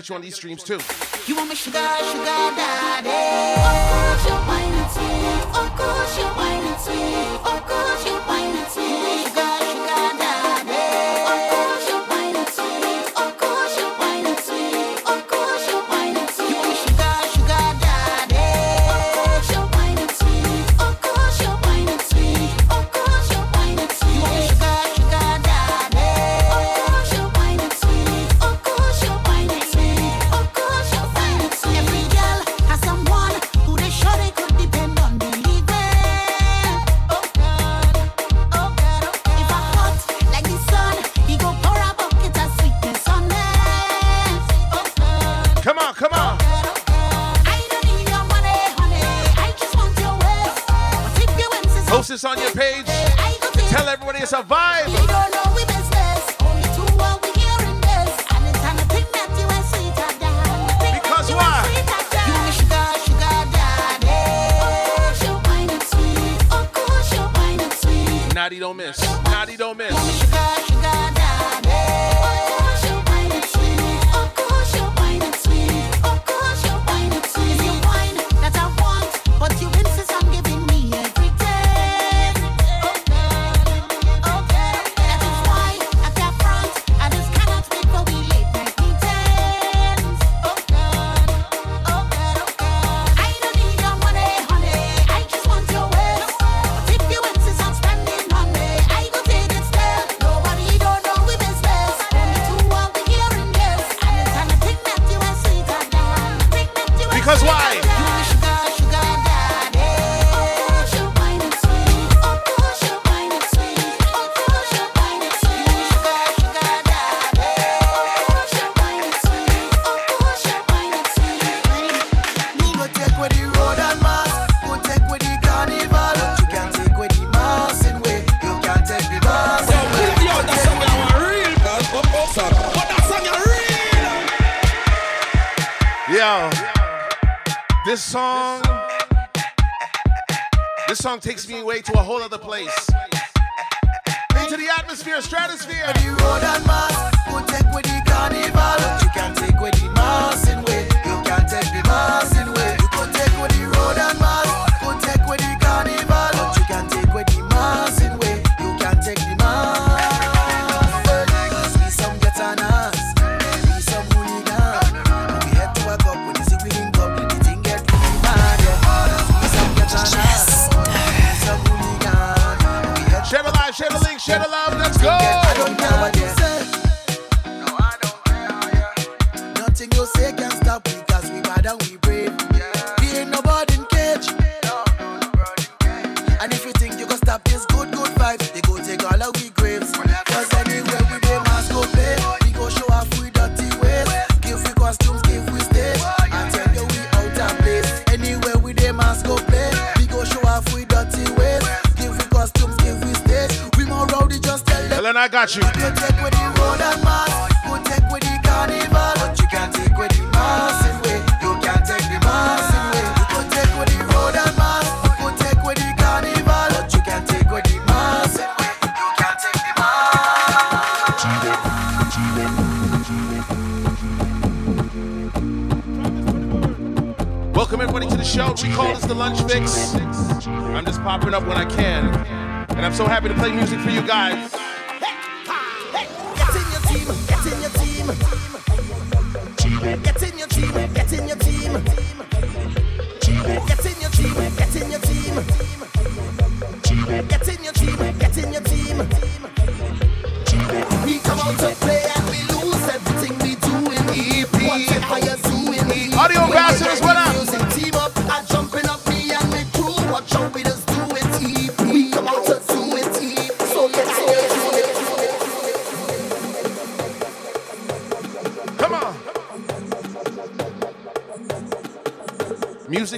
get you on these streams too. You want me sugar, sugar daddy? Of course you're wine and sweet. Of course you're wine and sweet. Of course you're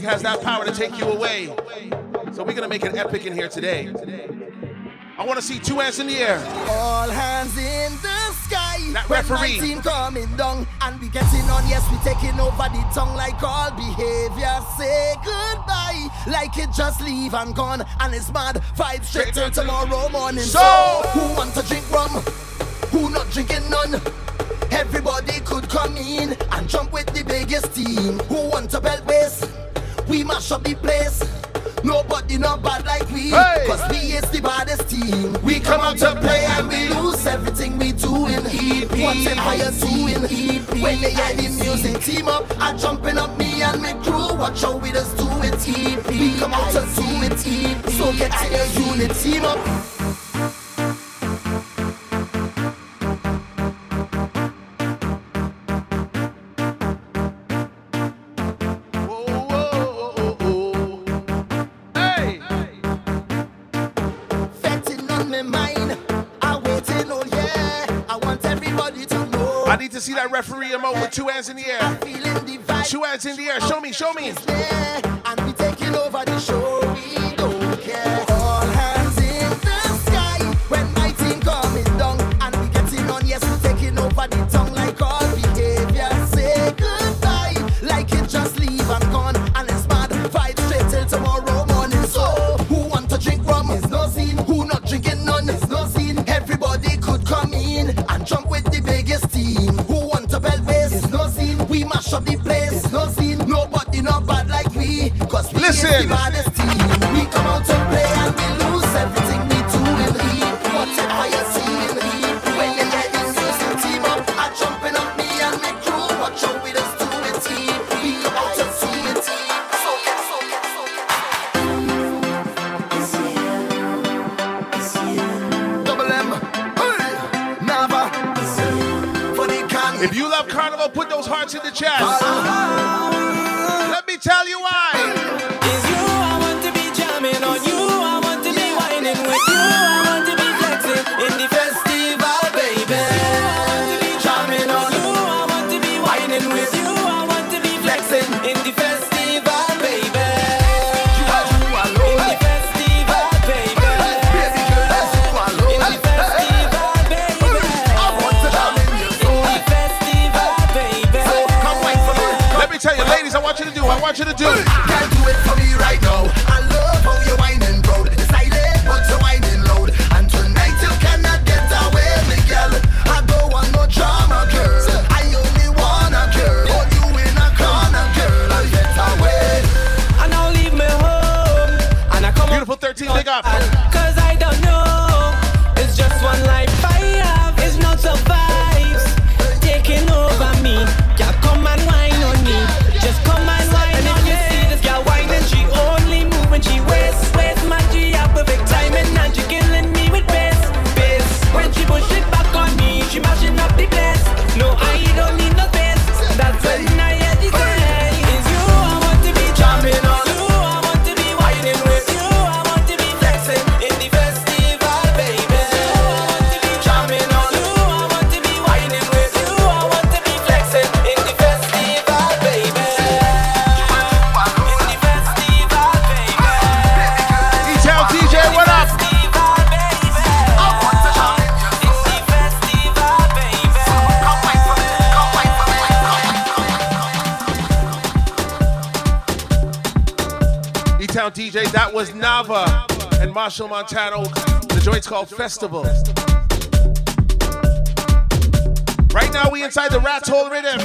Music has that power to take you away. So we're gonna make an epic in here today. I want to see two hands in the air. All hands in the sky. That when referee. My team coming down and we getting on. Yes, we taking over the tongue like all behavior. Say goodbye, like it just leave and gone. And it's mad Five straight till tomorrow morning. So, who want to drink rum? Who not drinking none? Everybody could come in and jump with the biggest team. Who up the place. Nobody not bad like we, hey. cause we is the baddest team. We come out to play and we lose everything we do in EP. Whatever you're doing, EP. When they hear the music team up, I jumping up me and my crew. Watch out, we just do it, EP. We come out to do it, EP. So get to your unit, team up. see that referee emote with two hands in the air. Two hands in the air. Show me, show me. Taking over the show. Machel Montano. The joint's called Festival. Right now, we inside the Rat Hole Rhythm.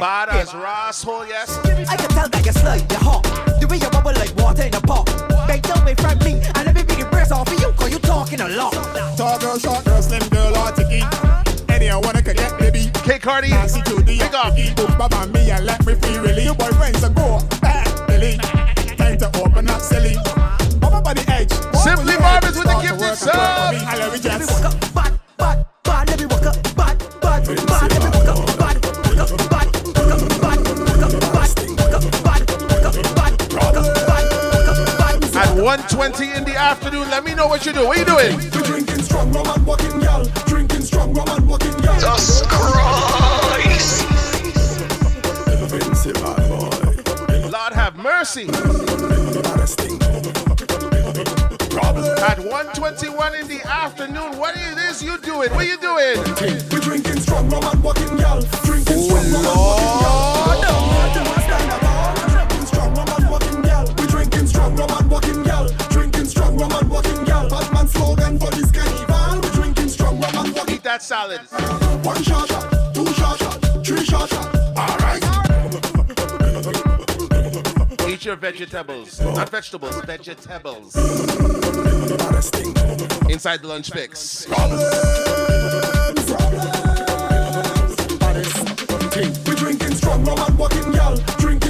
Bad as yes. I can tell that you're slow, you're hot. The way you bubble like water in a pot. Make don't wait for me, and let me be the breath off of you, cause you talking a lot. Tall girl, short girl, slim girl, or ticky. Any I wanna connect, baby. K Cardi, Nancy Judy, pick up. Boom, baba, me, and let me feel really. Your boyfriend's a go, back, eh, Billy. Time to open up, silly. Bump by the edge. Simply Marvin's with the gifted son. I love you, Jess. 120 in the afternoon. Let me know what you do. What you doing? Drinking strong rum and walking gal. Drinking strong rum and walking gal. Lord have mercy. At 121 in the afternoon, what is this you doing? What are you doing? We drinking strong rum and walking gal. Drinking oh strong rum and walking gal. Drinking strong rum and walking gal. Oh, we drinking strong rum and walking gal woman walking girl. Batman slogan for this carnival. We drinking strong woman walking. Eat that salad. One shot, shot. two shot, shot. three shot. Alright. Eat your vegetables. Not vegetables, vegetables. Inside the lunch fix. We drinking strong woman walking girl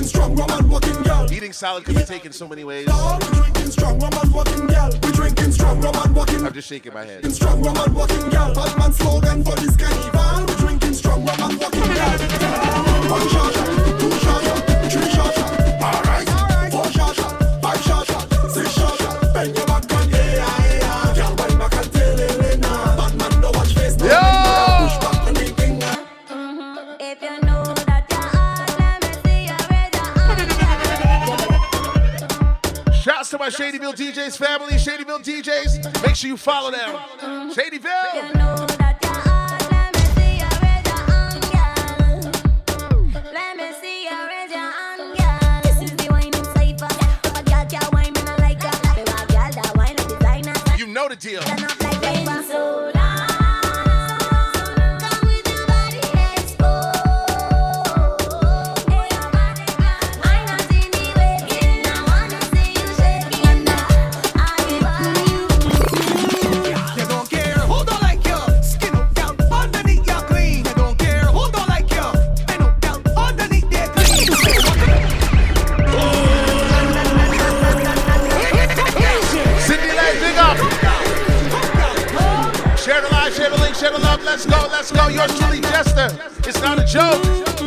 strong walking girl. Eating salad could be taken so many ways. We're drinking strong walking girl. We're drinking strong walking. I'm just shaking my head. Walking girl. Slogan for this carnival. We're drinking strong walking girl. One shot, two shot. our Shadyville DJs family, Shadyville DJs. Make sure you follow them. Shadyville! You know the deal. let's go, let's go. Yours truly, Jester. It's not a joke.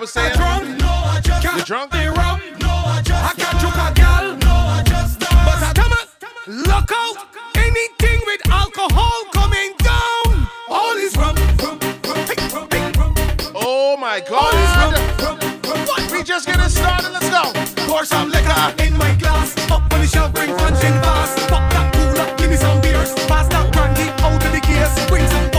was saying? Drunk? No, I just. You drunk? They rum? No, I just. I got you, got gal? No, I just. But I stomach, look out. Anything with alcohol coming down. All is rum. Oh my God. What? We just getting started. Let's go. Pour some liquor in my glass. Up on the shelf, bring punch in bars. Pop that cooler, give me some beers. Pass that brandy out of the case. Bring some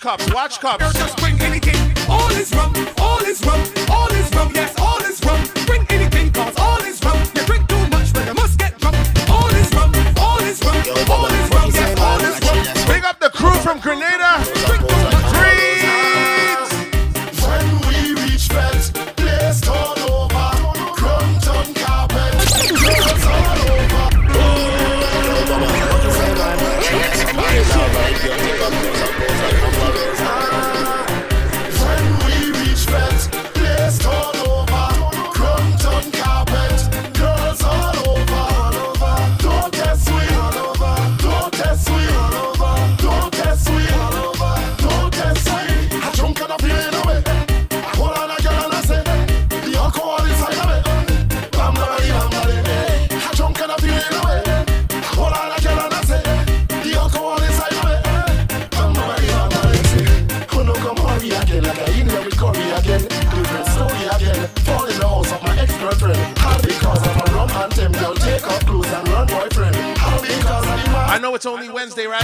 pass me. Watch cups, watch cups. Just bring anything. All is rum, all is rum, all is rum. Yes, all is rum. Bring anything, cause all is rum. You drink too much, but you must get drunk. All is rum, all is rum, all is rum. Yes, all is rum. Big up the crew from Grenada. It's only Wednesday, right?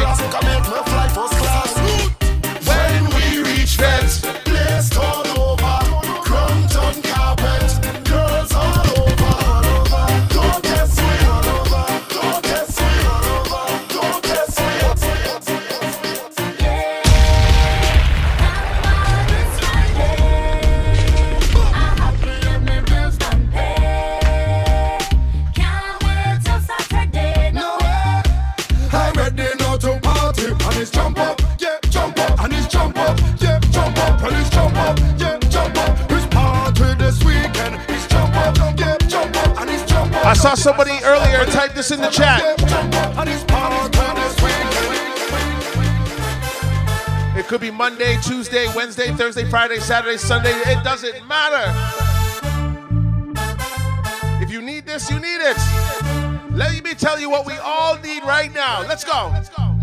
Somebody earlier type this in the chat. It could be Monday, Tuesday, Wednesday, Thursday, Friday, Saturday, Sunday. It doesn't matter. If you need this, you need it. Let me tell you what we all need right now. Let's go.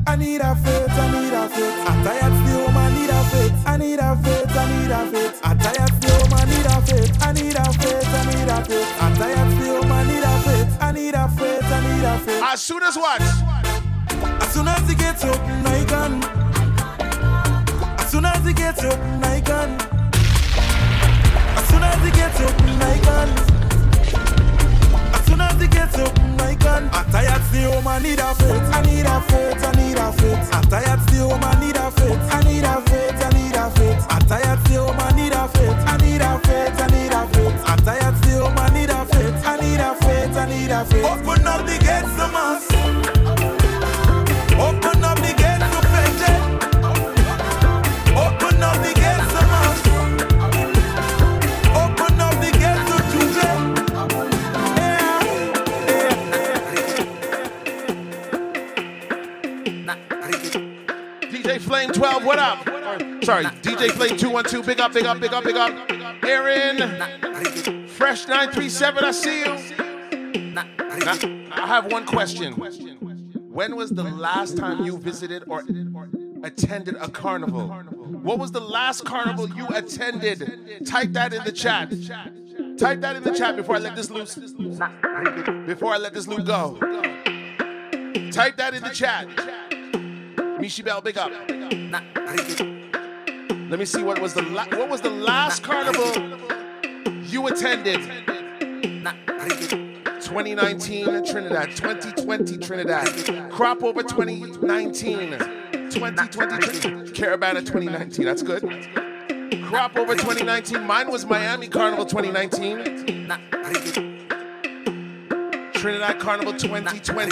I need a faith, I need a faith. I'm tired still, I need a faith. I need a faith, I need a faith. As soon as what? As soon as he gets up, I can. As soon as he gets up, I can. As soon as he gets up, I can. As soon as he gets up, I can. I'm tired still, I need a faith. I need a faith, I need a faith. I'm tired still, I need a faith. I need a sorry, DJ Flame 212, big up, big up, big up, big up. Aaron, Fresh 937, I see you. I have one question. When was the last time you visited or attended a carnival? What was the last carnival you attended? Type that in the chat. Type that in the chat before I let this loose. Before I let this loop go. Type that in the chat. Mishi Bell, big up. Let me see what was the la- what was the last carnival you attended? 2019 Trinidad, 2020 Trinidad, Crop Over 2019, 2020 Caribana 2019. That's good. Crop Over 2019. Mine was Miami Carnival 2019. Trinidad Carnival 2020.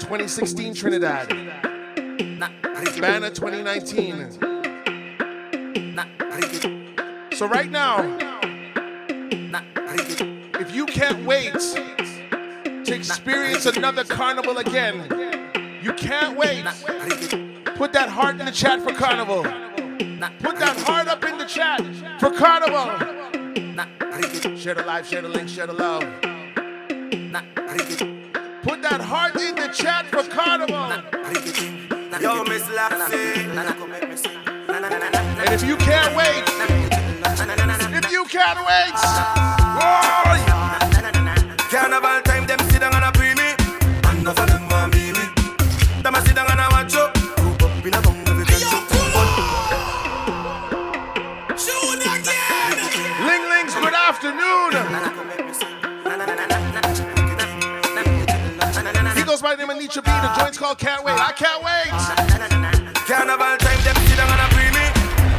2016 Trinidad. Banner 2019. So right now, if you can't wait to experience another carnival again, you can't wait. Put that heart in the chat for carnival. Put that heart up in the chat for Carnival. Share the live, share the link, share the love. Put that heart in the chat for Carnival. Yo, Miss. And if you can't wait, if you can't wait, boy, the Nietzsche B. The joint's called Can't Wait. I can't wait. Carnival time, them sit down and a pre me.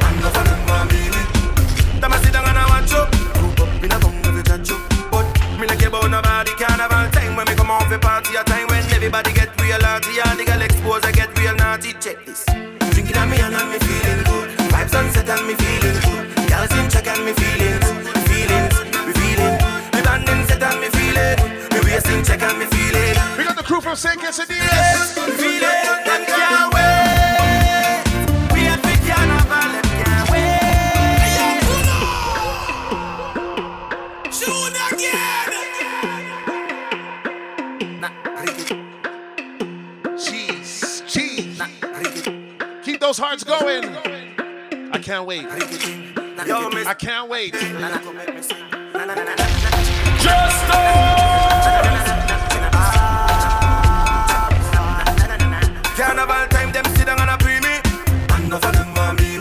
And enough of them want me. Them a sit down and a watch you. Group up in a tongue, every can But me not care about nobody. Carnival time when me come off a party, a time when everybody get We got the crew from St. Quesadillas. Feeling and can't wait. We big carnival and can't wait. Shoot Cheese, cheese. Keep those hearts going. I can't wait. I can't wait. Carnival time, them sit down and a pre me. And enough of them want me.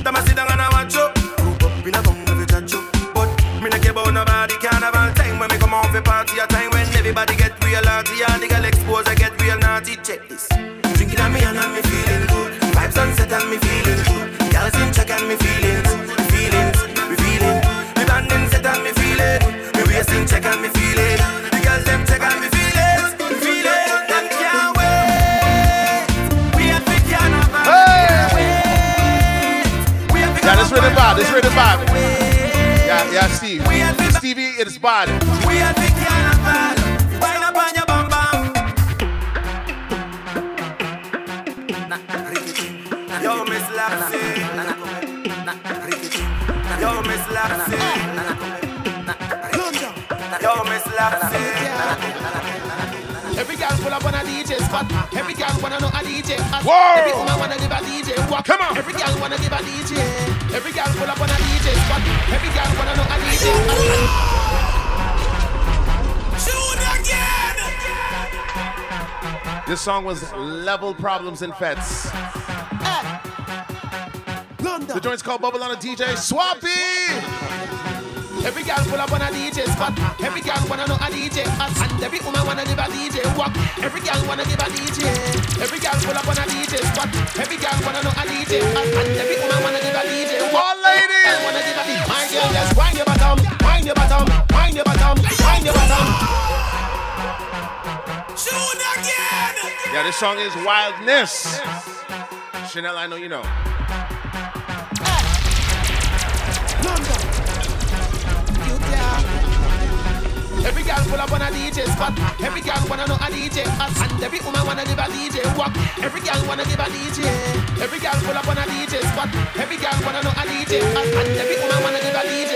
Them a sit down and a watch you. Group up in a tongue, every catch you. But me not care about nobody. Carnival time when me come off a party, a time when everybody get real naughty and the girl expose, I get real naughty. Check this. Drinking on me and on me feeling good. Vibes on set and me feeling good. Girls in check and me feelings, feelings, really bad. This really bad. Yeah, yeah, Steve. Stevie, it is bad. We have big carnival. Wind up on your bum bum. Yo, Miss Lapsy. Yo, Miss Lapsy. Yo, Miss Lapsy. Every girl pull up on a DJ spot. Every girl wanna know a DJ hot. Whoa! Every woman wanna give a DJ walk. Come on. Every girl wanna give a DJ. Every girl pull up on a DJ spot. Every girl wanna know a DJ hot. This song was Level Problems and Fets. The joint's called Bubble on a DJ. Swappy! Every girl pull up on a DJ spot. Every girl wanna know a DJ hot. And every woman wanna give a DJ walk. Every girl wanna give a DJ. Every girl pull up on a DJ spot. Every girl wanna know a DJ hot. And every woman wanna give a DJ walk. All ladies! Wanna give a DJ. My girl, just wind your bottom, wind your bottom, wind your bottom, wind your bottom. Shoot again. Yeah, this song is Wildness. Chanel, I know you know. Every girl pull up on a DJ spot. Every girl wanna know a DJ hot. And every woman wanna give a DJ walk. Every girl wanna give a DJ. Every girl pull up on a DJ spot. Every girl wanna know a DJ hot. And every woman wanna give a DJ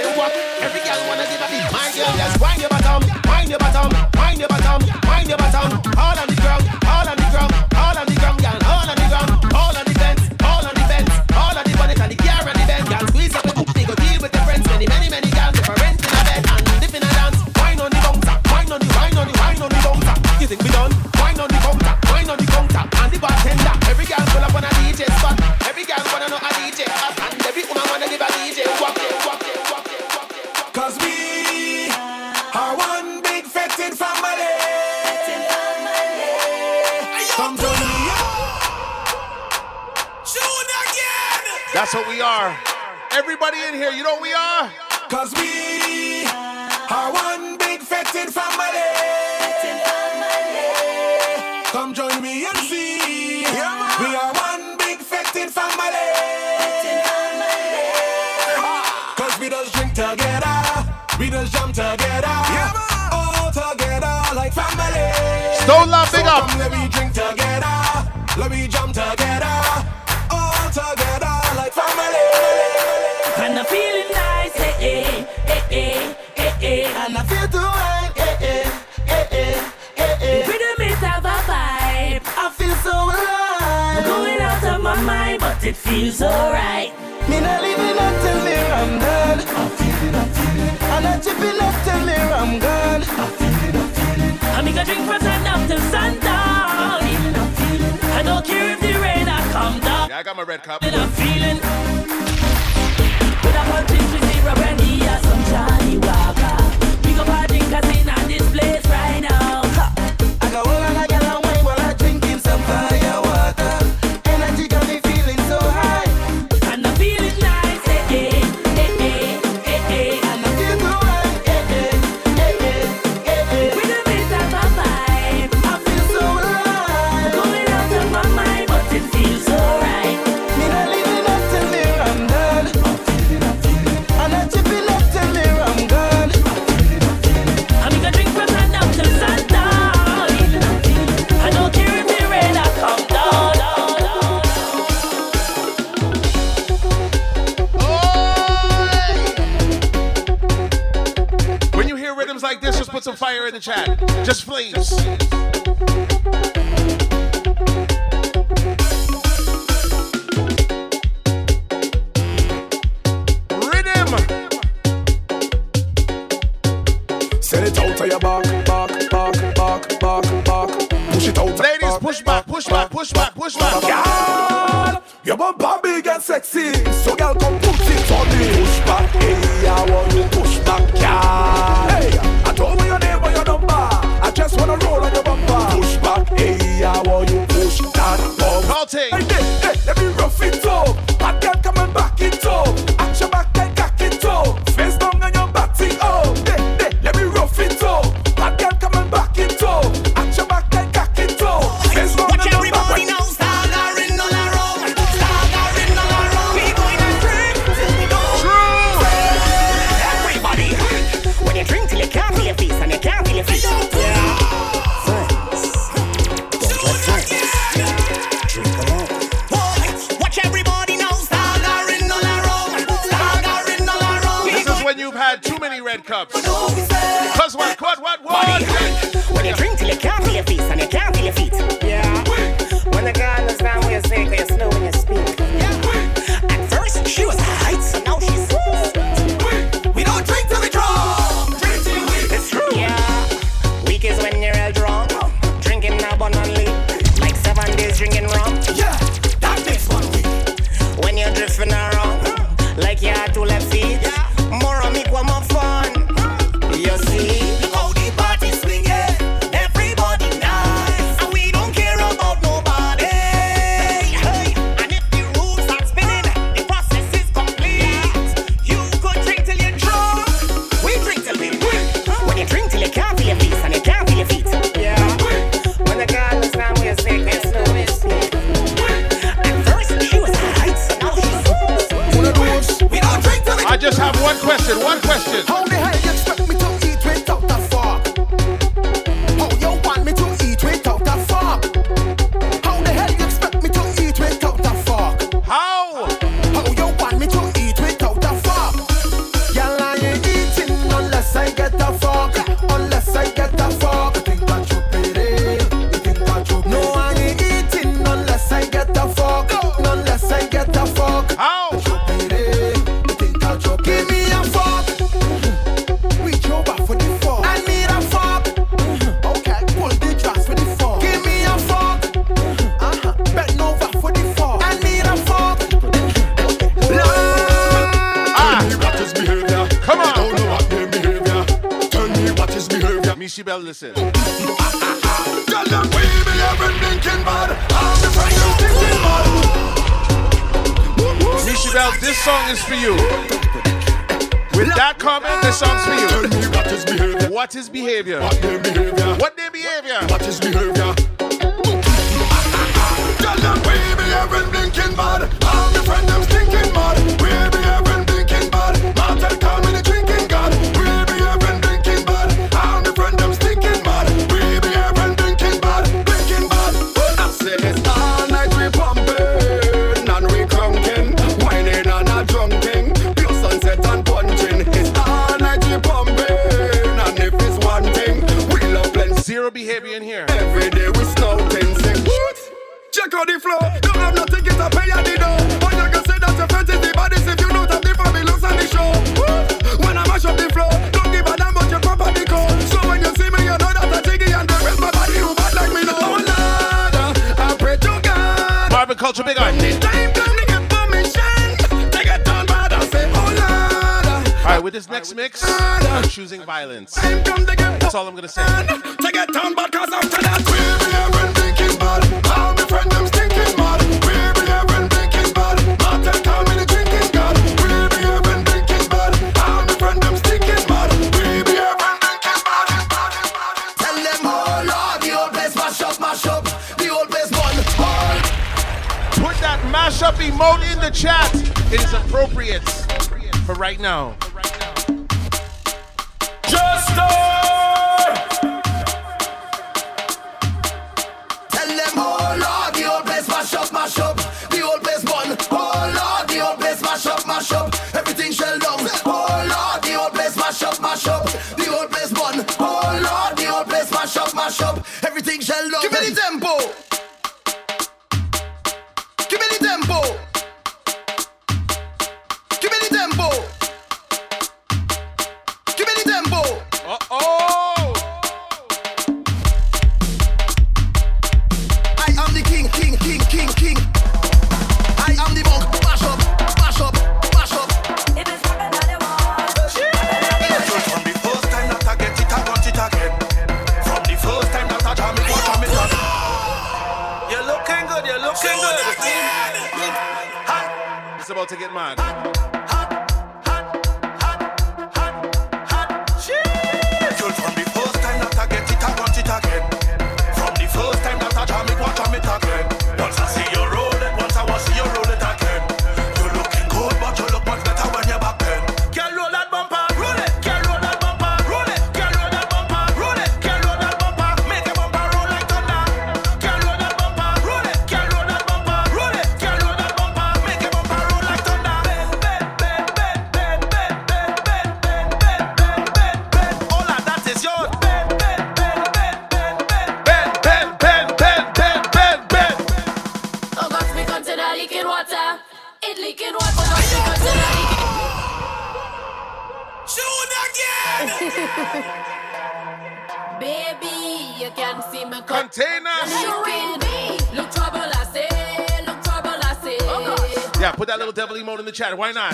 chat. Why not?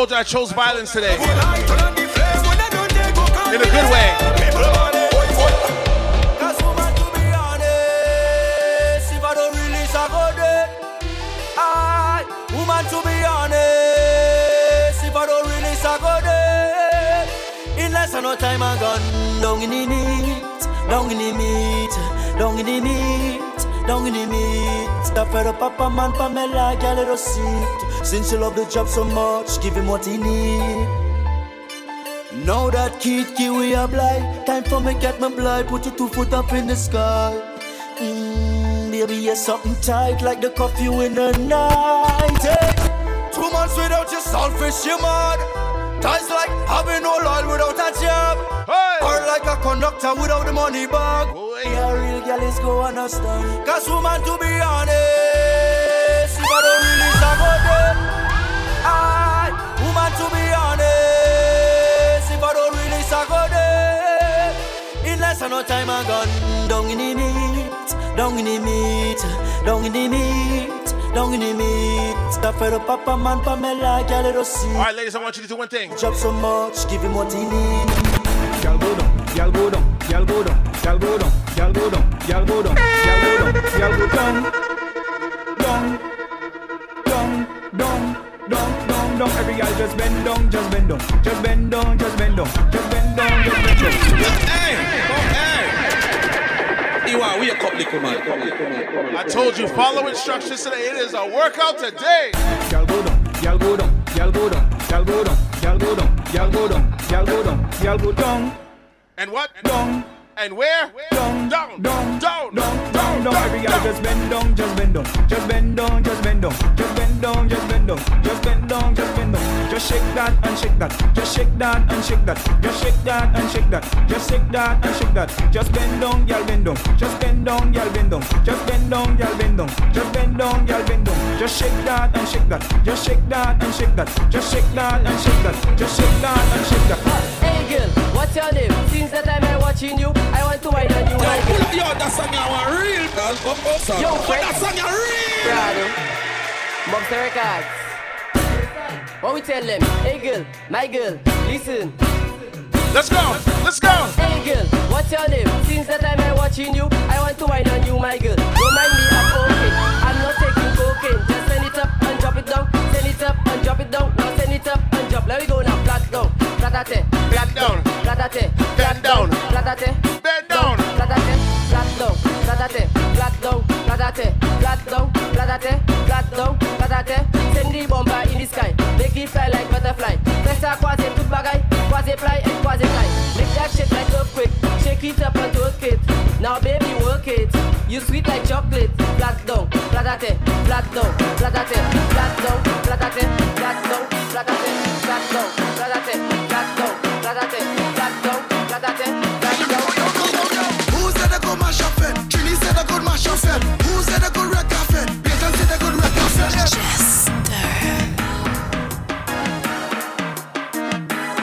Told you I chose violence today. In a good way. Woman, to be honest, if I don't release, I go dead. Woman, to be honest, if I don't release, I go dead. In less no time, I gone down in the meat, down in the meat, down in the meat, down in the meat. Stop for the papa man, Pamela, girl, little seat. Since you love the job so much, give him what he need. Now that kid kiwi a blind Time for me get my blind Put your two foot up in the sky mm, Baby, you're something tight Like the coffee in the night hey. Two months without your selfish, you mad Ties like having no oil without a job Or like a conductor without the money bag. Yeah, real girl is go understand Cause woman, to be honest If I don't release, I go dead Aye, woman, to be honest If I don't release, I go dead In less than no time, I gone. Down in the meat, down in the meat Down in the meat, down in the meat. Stop for the papa man, Pamela, girl, little see All right, ladies, I want you to do one thing. Job so much, give him what he need. Y'all go down, y'all go down, y'all go down, y'all go down, y'all go down, y'all go down, y'all go down, y'all go down, down, down, down, down, down, down. Every y'all just bend down, just bend down, just bend down, just bend down, just bend down, just bend down. Hey, oh, hey. You are wake up, little man. I told you, follow instructions today. It is a workout today. Y'all go down, y'all go down, y'all go down, y'all go down, y'all go down, y'all go down, y'all go down, y'all go down. And what? Down. And where? Down, down, down, down, down, down, down. Every y'all just bend down, just bend down, just bend down, just bend down, just bend down, just bend down, just bend down, just bend down. Just shake that and shake that, just shake that and shake that, just shake that and shake that, just shake that and shake that. Just bend down, y'all bend down, just bend down, y'all bend down, just bend down, y'all bend down, just bend down, y'all bend down. Just shake that and shake that, just shake that and shake that, just shake that and shake that, just shake that and shake that. Hey girl, what's your name? Since the time I'm watching you, I want to wine on you. Yo, pull up, yo, that song you want real, girl. Up, up, song. Yo, Fred. that song you real. Bravo. Monster Records. What we tell them? Hey girl, my girl, listen. Let's go, let's go. Hey girl, what's your name? Since the time I'm watching you, I want to wine on you, my girl. Down. Send it up and drop it down. Now send it up and drop. Let me go now. Flat down. Flatate. Flat down. flat Flatate. Flat down. Flatate. Bend down. Down. Flatate. Flat down. Flatate. Flat down. Send the bomber in the sky. Make it fly like butterfly. Press a quasi tout bagay. Quasi fly and quasi fly. Make that shit like earthquake. Shake it up and twerk it. Now baby work it. You sweet like chocolate. Flat down. Flatate. Flat down. Flatate. Flat down. Mash up it. Who said I could wreck off it? Peyton said I could wreck off it.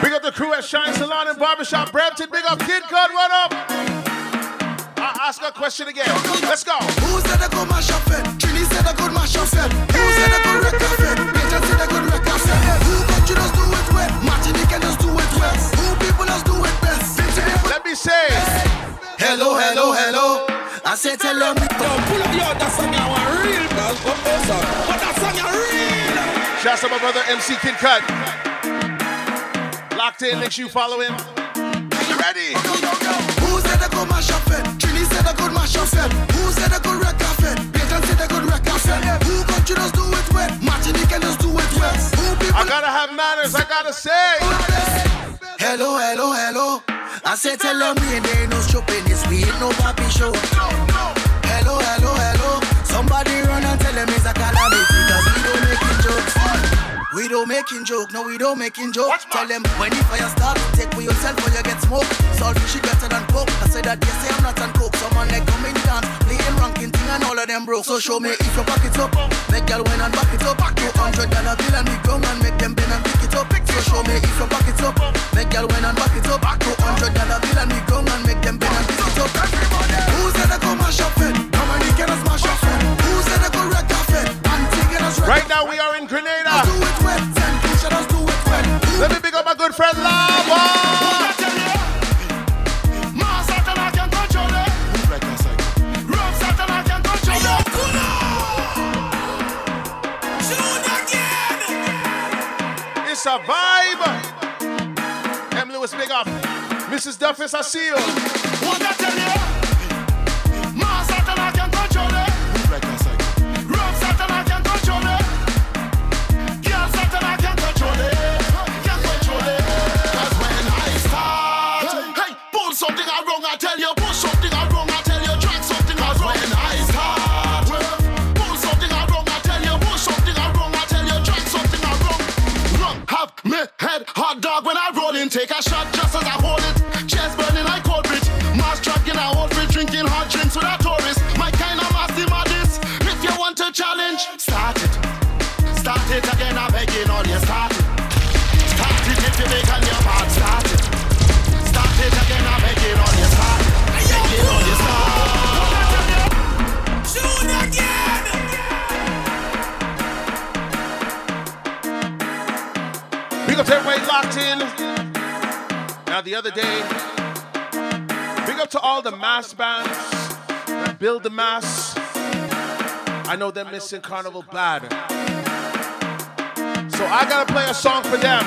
Big up the crew at Shine Salon and Barbershop Brampton. Big up Kid God, what up? I'll ask a question again. Let's go. Who said I could mash up it? Trini said I could mash up it. Who said I could wreck off it? Peyton said I could wreck off it. Who got you just do it well? Martinique can just do it well. Who people just do it best? Let me say. Hello, hello, hello. I said tell them. Yo, pull up yo, that song you want real, man. Oh, oh, Go closer. But that song you real. Shouts to my brother MC Kid Cut. Locked in, make sure you follow him. You ready? Who said they could mash up it? Trini said they could mash up it. Who said they could wreck off it? Peyton said they could wreck off it. Who country just do it wet? Martinique can just do it wet. Who people I gotta have manners, I gotta say. Hello, hello, hello. I said tell them we ain't there no shopping this we ain't no papi show. Hello, hello, hello. Somebody run and tell them it's a calamity cause we don't making jokes. We don't making joke, no we don't making joke. Tell them when the fire start, take for yourself when you get smoke. Saltfish is better than coke. I said that yes, I'm not on coke. Someone like come in dance, playing ranking thing and all of them broke. So show me if you back it up. Make girl win and back it up. Back $200 bill and we go and make them bend and pick it up. So show me if you back it up. Make girl win and back it up. Two hundred dollar bill and we go and make them bend and pick it up. Who said they could mash up it? Come on, you can smash up it. Who said they could wreck off it? Antigua wreck Right now we are in Grenada. do it wet. Ten push just do it wet. Let me pick up my good friend Lava. A vibe. M. Lewis, big up. Mrs. Duffus, I see you. What I tell you? Take a shot just as I hold it. Chest burning like cold bridge. Mask truck in a old fridge, drinking hot drinks with a tourist. My kind of massy madness. If you want to challenge, start it. Start it again, I'm begging all you start it. Start it if you make on your part, start it. Start it again, I'm begging all you start it. Begging all you start. Shoot again. Big up everybody locked in. Now the other day, big up to all the mass bands that build the mass. I know they're missing Carnival bad. So I gotta play a song for them.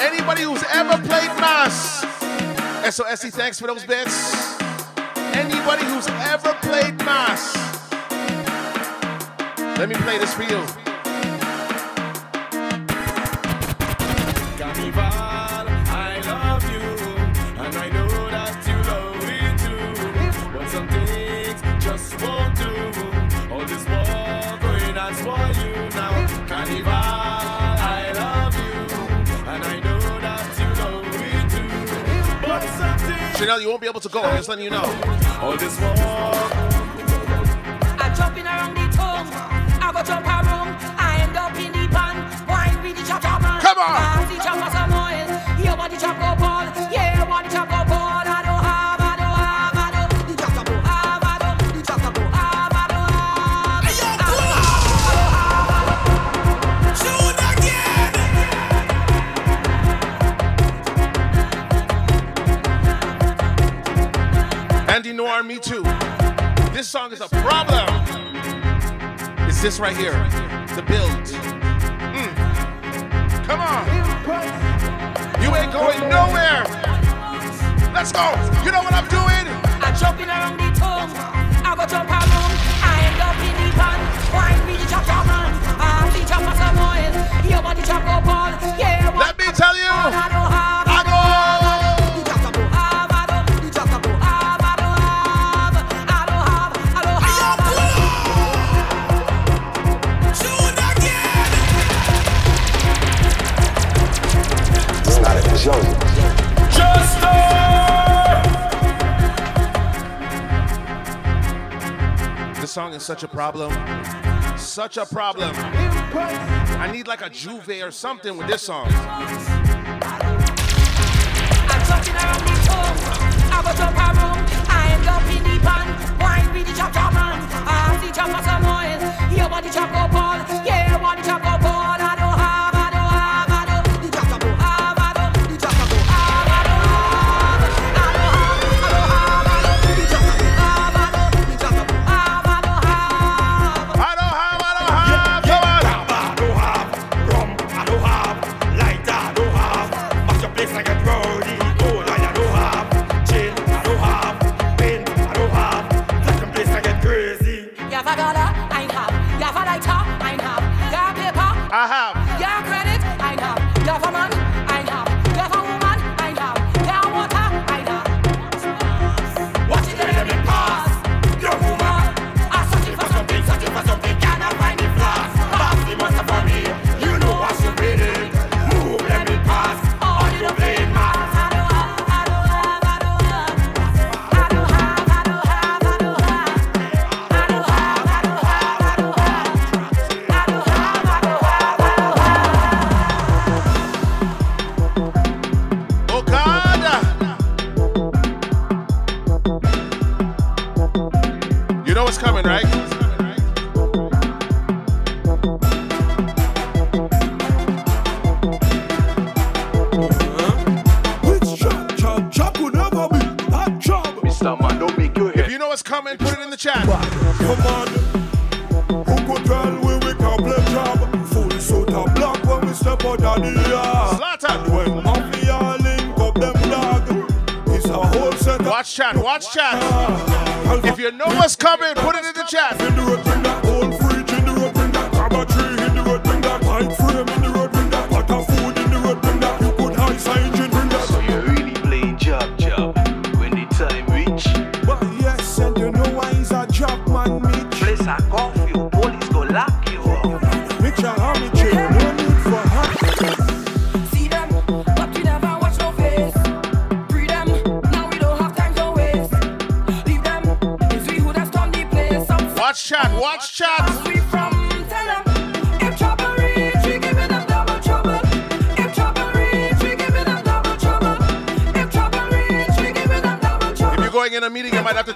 Anybody who's ever played mass. SOSC, thanks for those bits. Anybody who's ever played mass. Let me play this for you. Some things Chanel, you won't be able to go. I'm just letting you know. all this war. I jumping around the tongue. I go jump around. I end up in the pan. Wine with the chop chop man. Come on. Noir, me too. This song is a problem. It's this right here. The build. Mm. Come on. You ain't going nowhere. Let's go. You know what I'm doing? I jumping around song is such a problem. Such a problem. I need like a J'ouvert or something with this song. I go jump around. I end up in the pan. Wine with the chop chop man. I the chop chat. If you know what's coming,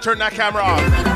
turn that camera off.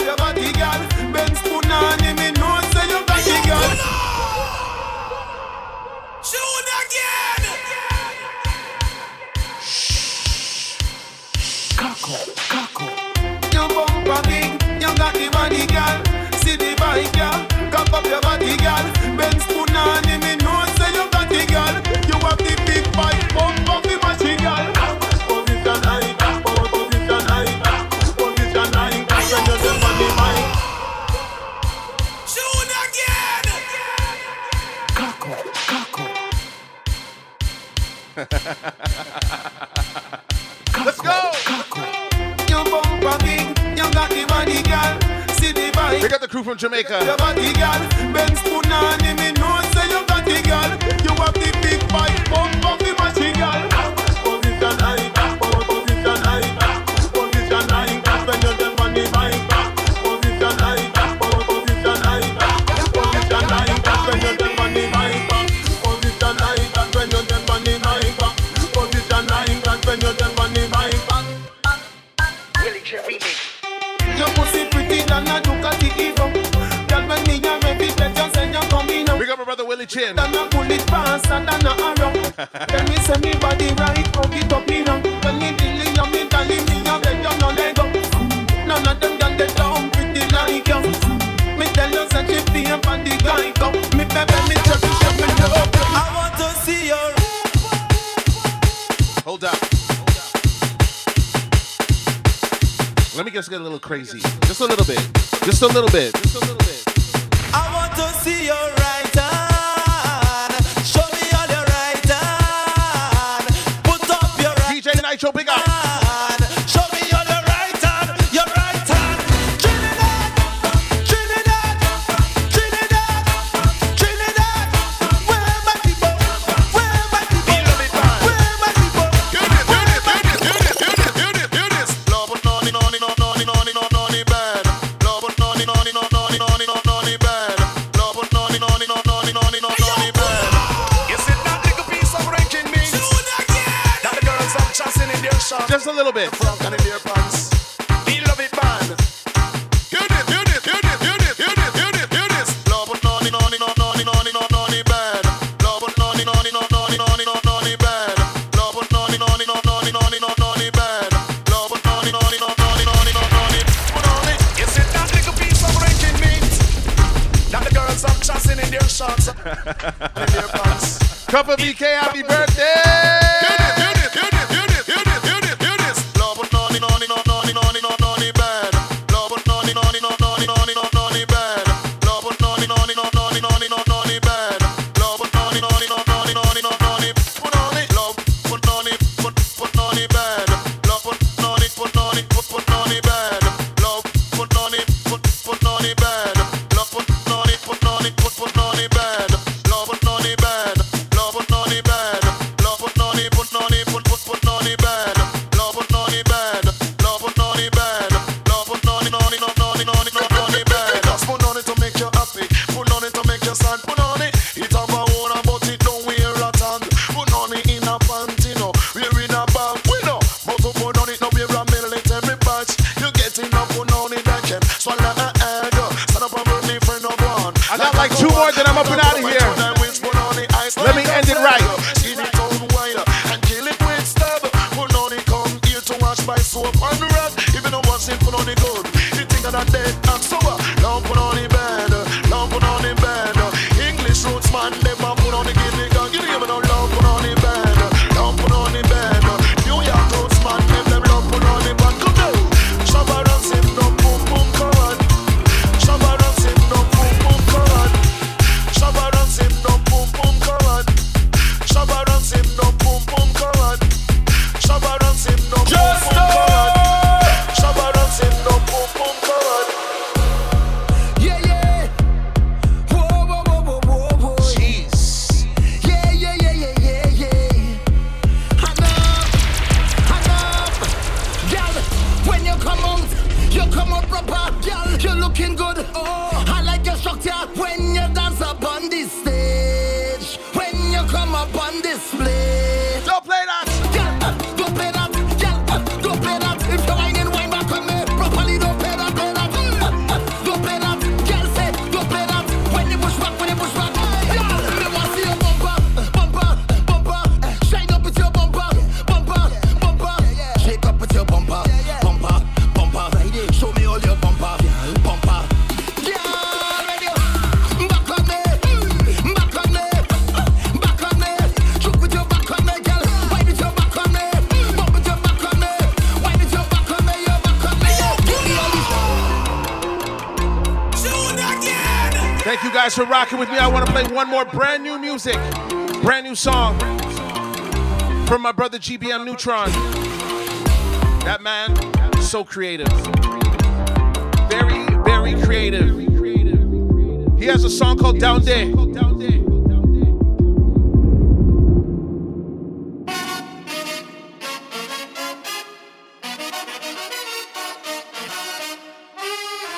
your body, girl. Me know say you got the again. Your bumper got the body, girl. See the bike, girl. Cock up your body, girl. Let's go. You bumper you got the girl. See the. We got the crew from Jamaica. Girl. Me know say you got the girl. You have the big bike. chin. And arrow. Then me send me body right, it up. When me me a beg you no let go. None of them got the pretty like you. Me tell you such a thing the guy. Oh. Me baby, me. I want to see. Hold up. Let me just get a little crazy. Just a little bit. Just a little bit. Just a little bit. I want to see your right. Nitro, big up. half of EK one more brand new music, brand new song from my brother GBM Nutron. That man, so creative. Very, very creative. He has a song called Down Day.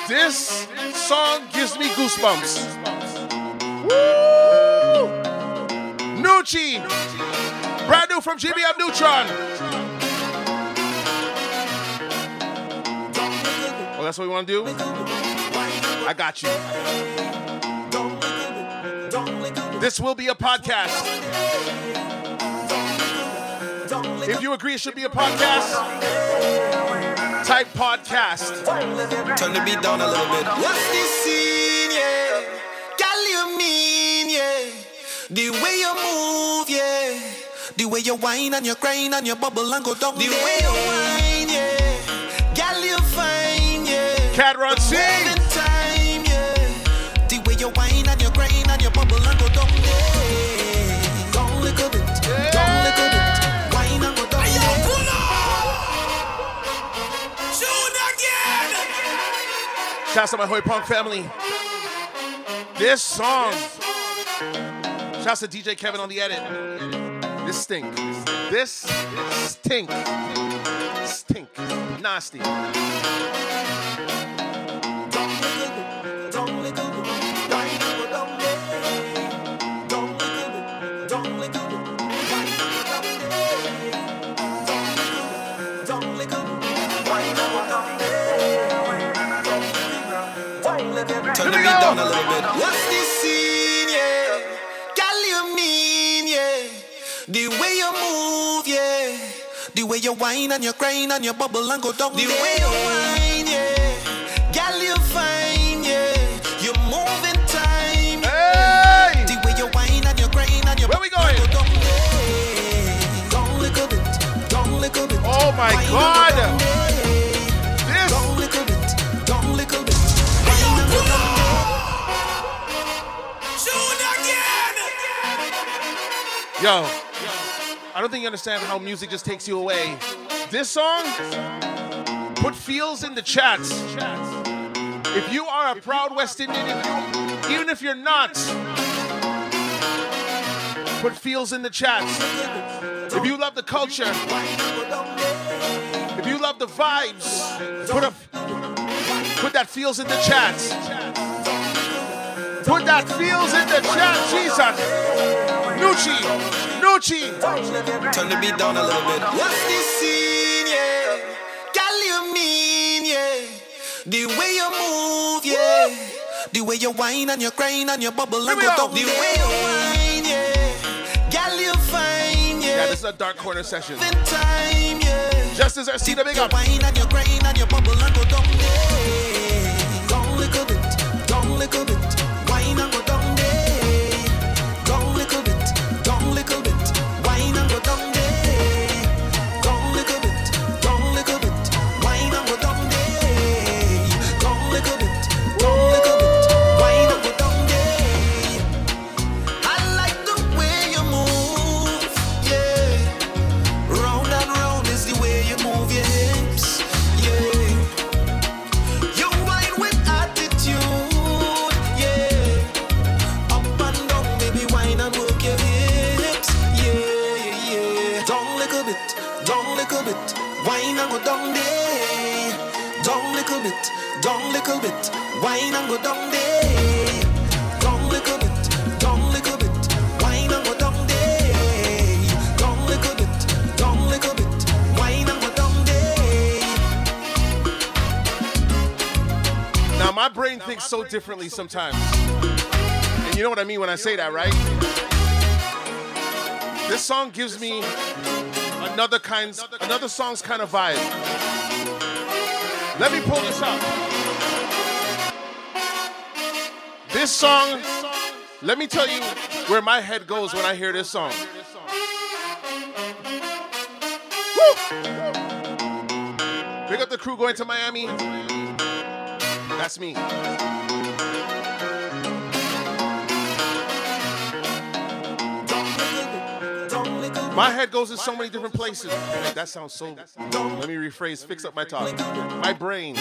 This song gives me goosebumps. from GBM Nutron. Oh, that's what we want to do? I got you. This will be a podcast. If you agree it should be a podcast, type podcast. Turn the beat down a little bit. What's this scene, yeah? Gal, you mean, yeah? The way way you whine and you crying and you bubble and go down. The way you whine, yeah. Girl, you fine, yeah. Cat run sing. Time, yeah. The way you whine and you crying and you bubble and go down. Yeah. Don't bit. Yeah. Don't bit. Whine and go down. Hey, yo, pull again. Shout out to my Hoy Punk family. This song. Shouts to DJ Kevin on the edit. This stink. This stink. Stink. Nasty. Turn the beat down a little bit. What's this? Way you whine and you grind and you bubble and go down. The way you whine, yeah. Girl, you fine, yeah. You move in time. Hey! The way you whine and you grind and you Where we going? Go down, yeah. Down little bit, down little bit. Oh my Whine and go God! down, yeah. This. Down little bit, down little bit. Whine and go down, Yo, I don't think you understand how music just takes you away. This song, put feels in the chats. If you are a proud West Indian, if you, even if you're not, put feels in the chats. If you love the culture, if you love the vibes, put a put that feels in the chats. Put that feels in the chat, Jesus. Nucci, Nucci. Turn the beat down a little bit. What's this scene, yeah? Girl, you mean, yeah? The way you move, yeah. The way you whine and you grind and you bubble and go. The way you whine, yeah. Girl, you fine, Yeah, yeah. this is a dark corner session. In time, yeah. Just as I see the big up. whine and you grind and you bubble and go down there. Down little bit, down little bit. Little bit, down little bit, whine and go down there. Now, my brain thinks so differently sometimes. And you know what I mean when I say that, right? This song gives me another kind, another song's kind of vibe. Let me pull this up. This song, let me tell you where my head goes when I hear this song. Woo! Big up the crew going to Miami. That's me. My head goes in so many different places. That sounds so. Let me rephrase, fix up my talk. My brain.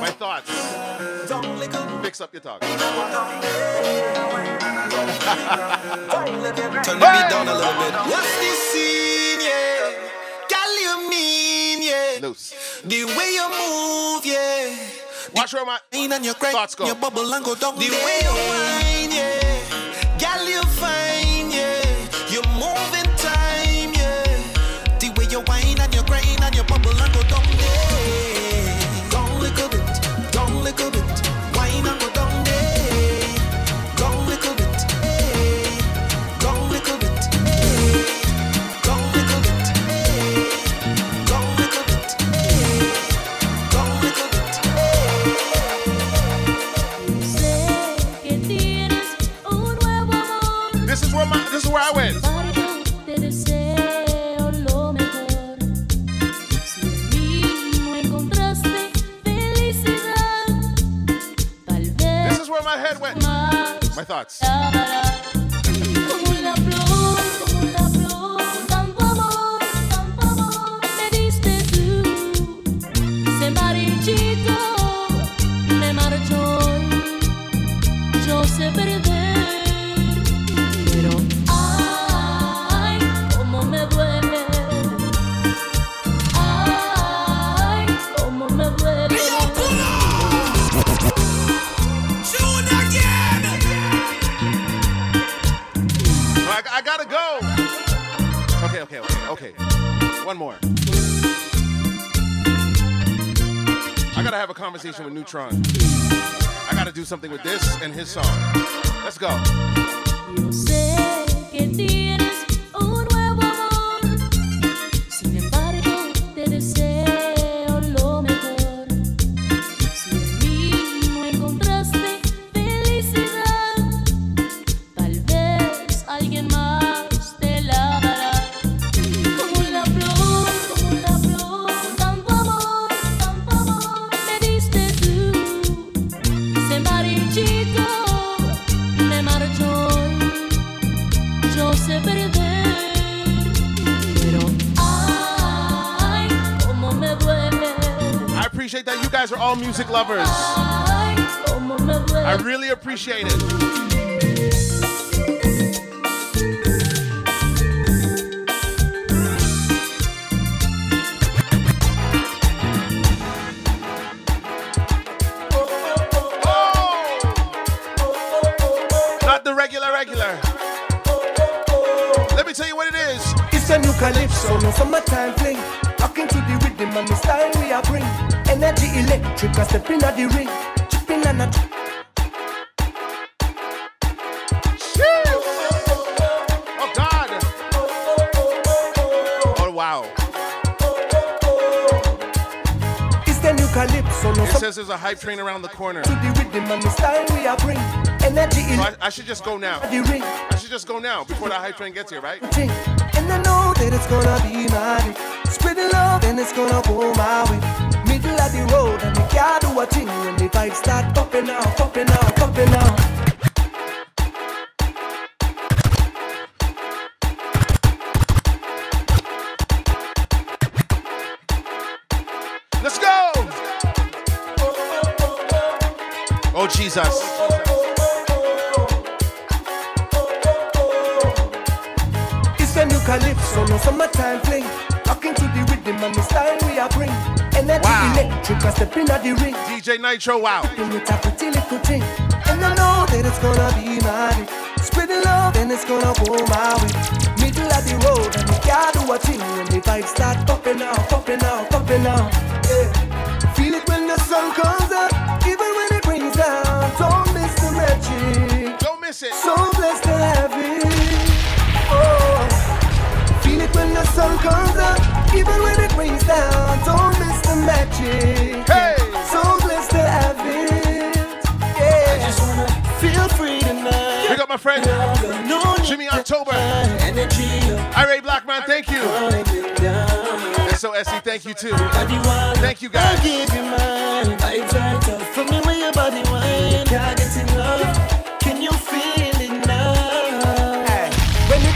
My thoughts. Fix up your talk. Turn the beat down a little bit. What's this scene, yeah? You mean, yeah? Loose. The way you move, yeah. Watch where my and your crack, thoughts go. your bubble and go down. The way you whine, yeah. You fine, My thoughts. One more. I gotta have a conversation with Nutron. I gotta do something with this and his song. Let's go. Music lovers. I really appreciate it. Hype train around the corner. to the rhythm and the style we are bring. Energy So I. I should just go now. The ring. I should just go now before that hype train gets here, right? And I know that it's gonna be. Spread the love and it's gonna go my way. Middle of the road and we can't do a thing when the vibes start popping out, popping out, popping out. Jesus! It's a new calypso, no summertime fling. Talking to the rhythm and the style we are bring. Energy Wow. electric, I step in at the ring. DJ Nitro, wow. Bring it up pretty little thing. And I know that it's gonna be magic. Spread the love and it's gonna go my way. Middle of the road and we can't do a thing when the vibes start popping out, popping out, popping out. Yeah. Feel it when the sun comes up, even when magic. Don't miss it. So blessed to have it. Oh. Feel it when the sun comes up, even when it rains down. Don't miss the magic. Hey. So blessed to have it. Yeah. I just wanna feel free tonight. Pick up my friend Jimmy October. Ira Blackman, thank you. SOSE, thank you too. Thank you guys.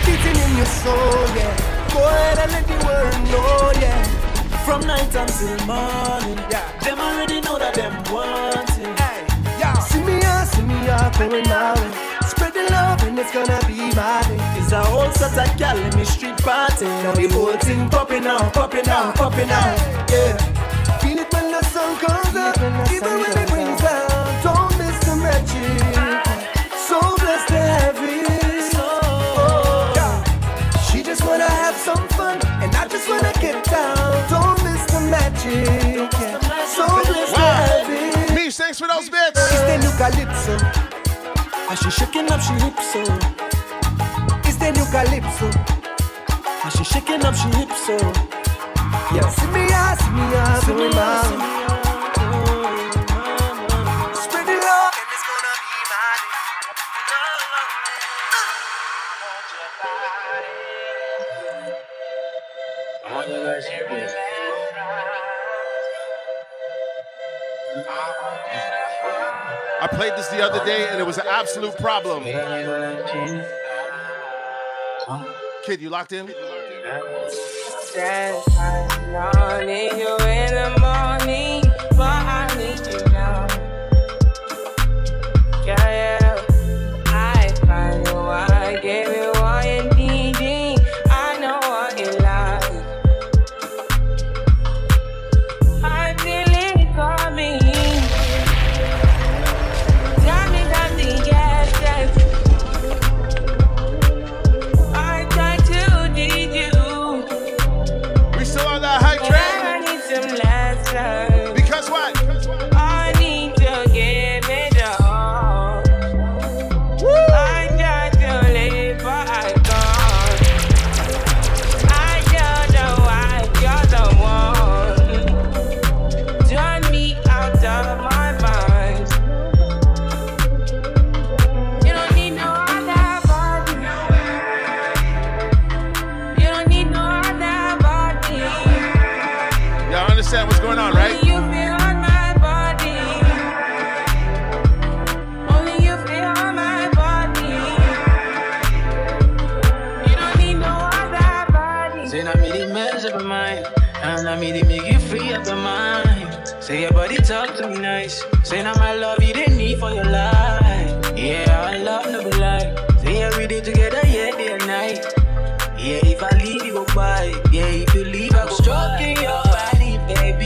Beating in your soul, yeah. Go ahead and let the world know, yeah. From night until morning, yeah. Them already know that them want it. Hey, yeah. See me out, see me ah, out, going my way. Spread the love and it's gonna be my day. It's a whole set of gal in the street party. Now the whole thing popping out, popping out, popping out. Yeah. Feel it when the sun comes up, even when it rains down. Don't miss the magic. Thanks for those bits. It's the new calypso. And she shaking up she hips oh? so. It's the new calypso. And she shaking up she hips so. Yeah, see me out, see me out, see me out. Played this the other day and it was an absolute problem. Kid, you locked in?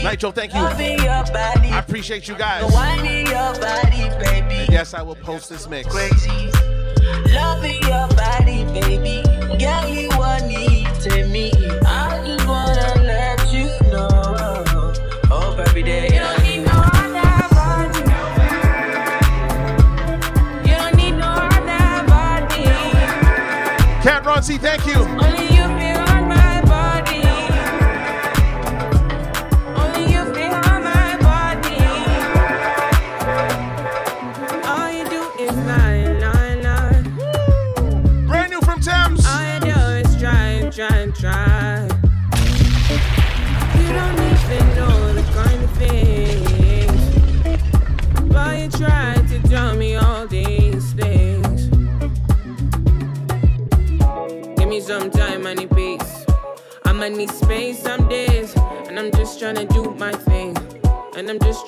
Baby. Nitro, thank you. Your body. I appreciate you guys. Winding your body, baby. And yes, I will post this mix. Crazy. Loving your body, baby. Girl, you are need to me. I just wanna let you know. Hope every day. You don't need no other body. You don't need no other body. Cat Roncy, thank you.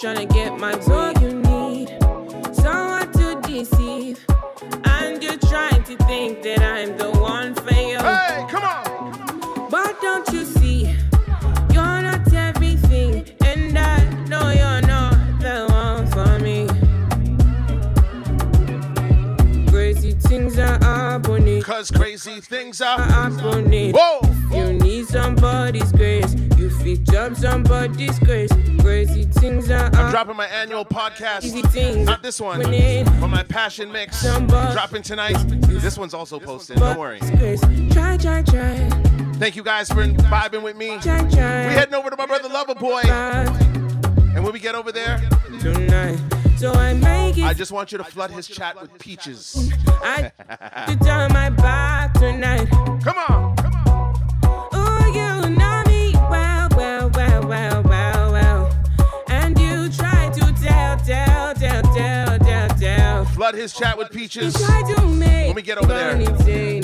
Trying to get my way. you need someone to deceive. And you're trying to think that I'm the one for you. Hey, come on. But don't you see? You're not everything. And I know you're not the one for me. Crazy things are happening. Cause crazy things are happening. Whoa! You need somebody's grace. You fit jump somebody's grace. Dropping my annual podcast. Not this one, but my passion mix. Dropping tonight. This one's also posted. Don't worry. grace. Try, try, try. Thank you guys for vibing with me. Try, try. We heading over to my brother Lover Boy. And when we get over there, tonight. So I make it. I just want you to flood his chat with peaches. I to turn my back tonight. Come on. about his chat with Peaches when we get over there. Insane.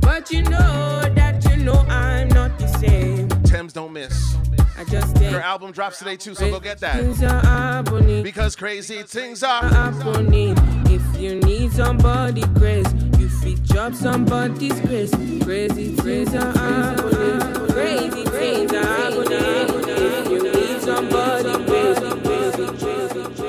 But you know that you know I'm not the same. Thames don't miss. I just Her album drops today too, so go get that. Because crazy things are happening. If you need somebody crazy, you fit job somebody's crazy. Crazy things are happening. Crazy things are happening. If you need somebody crazy. you fit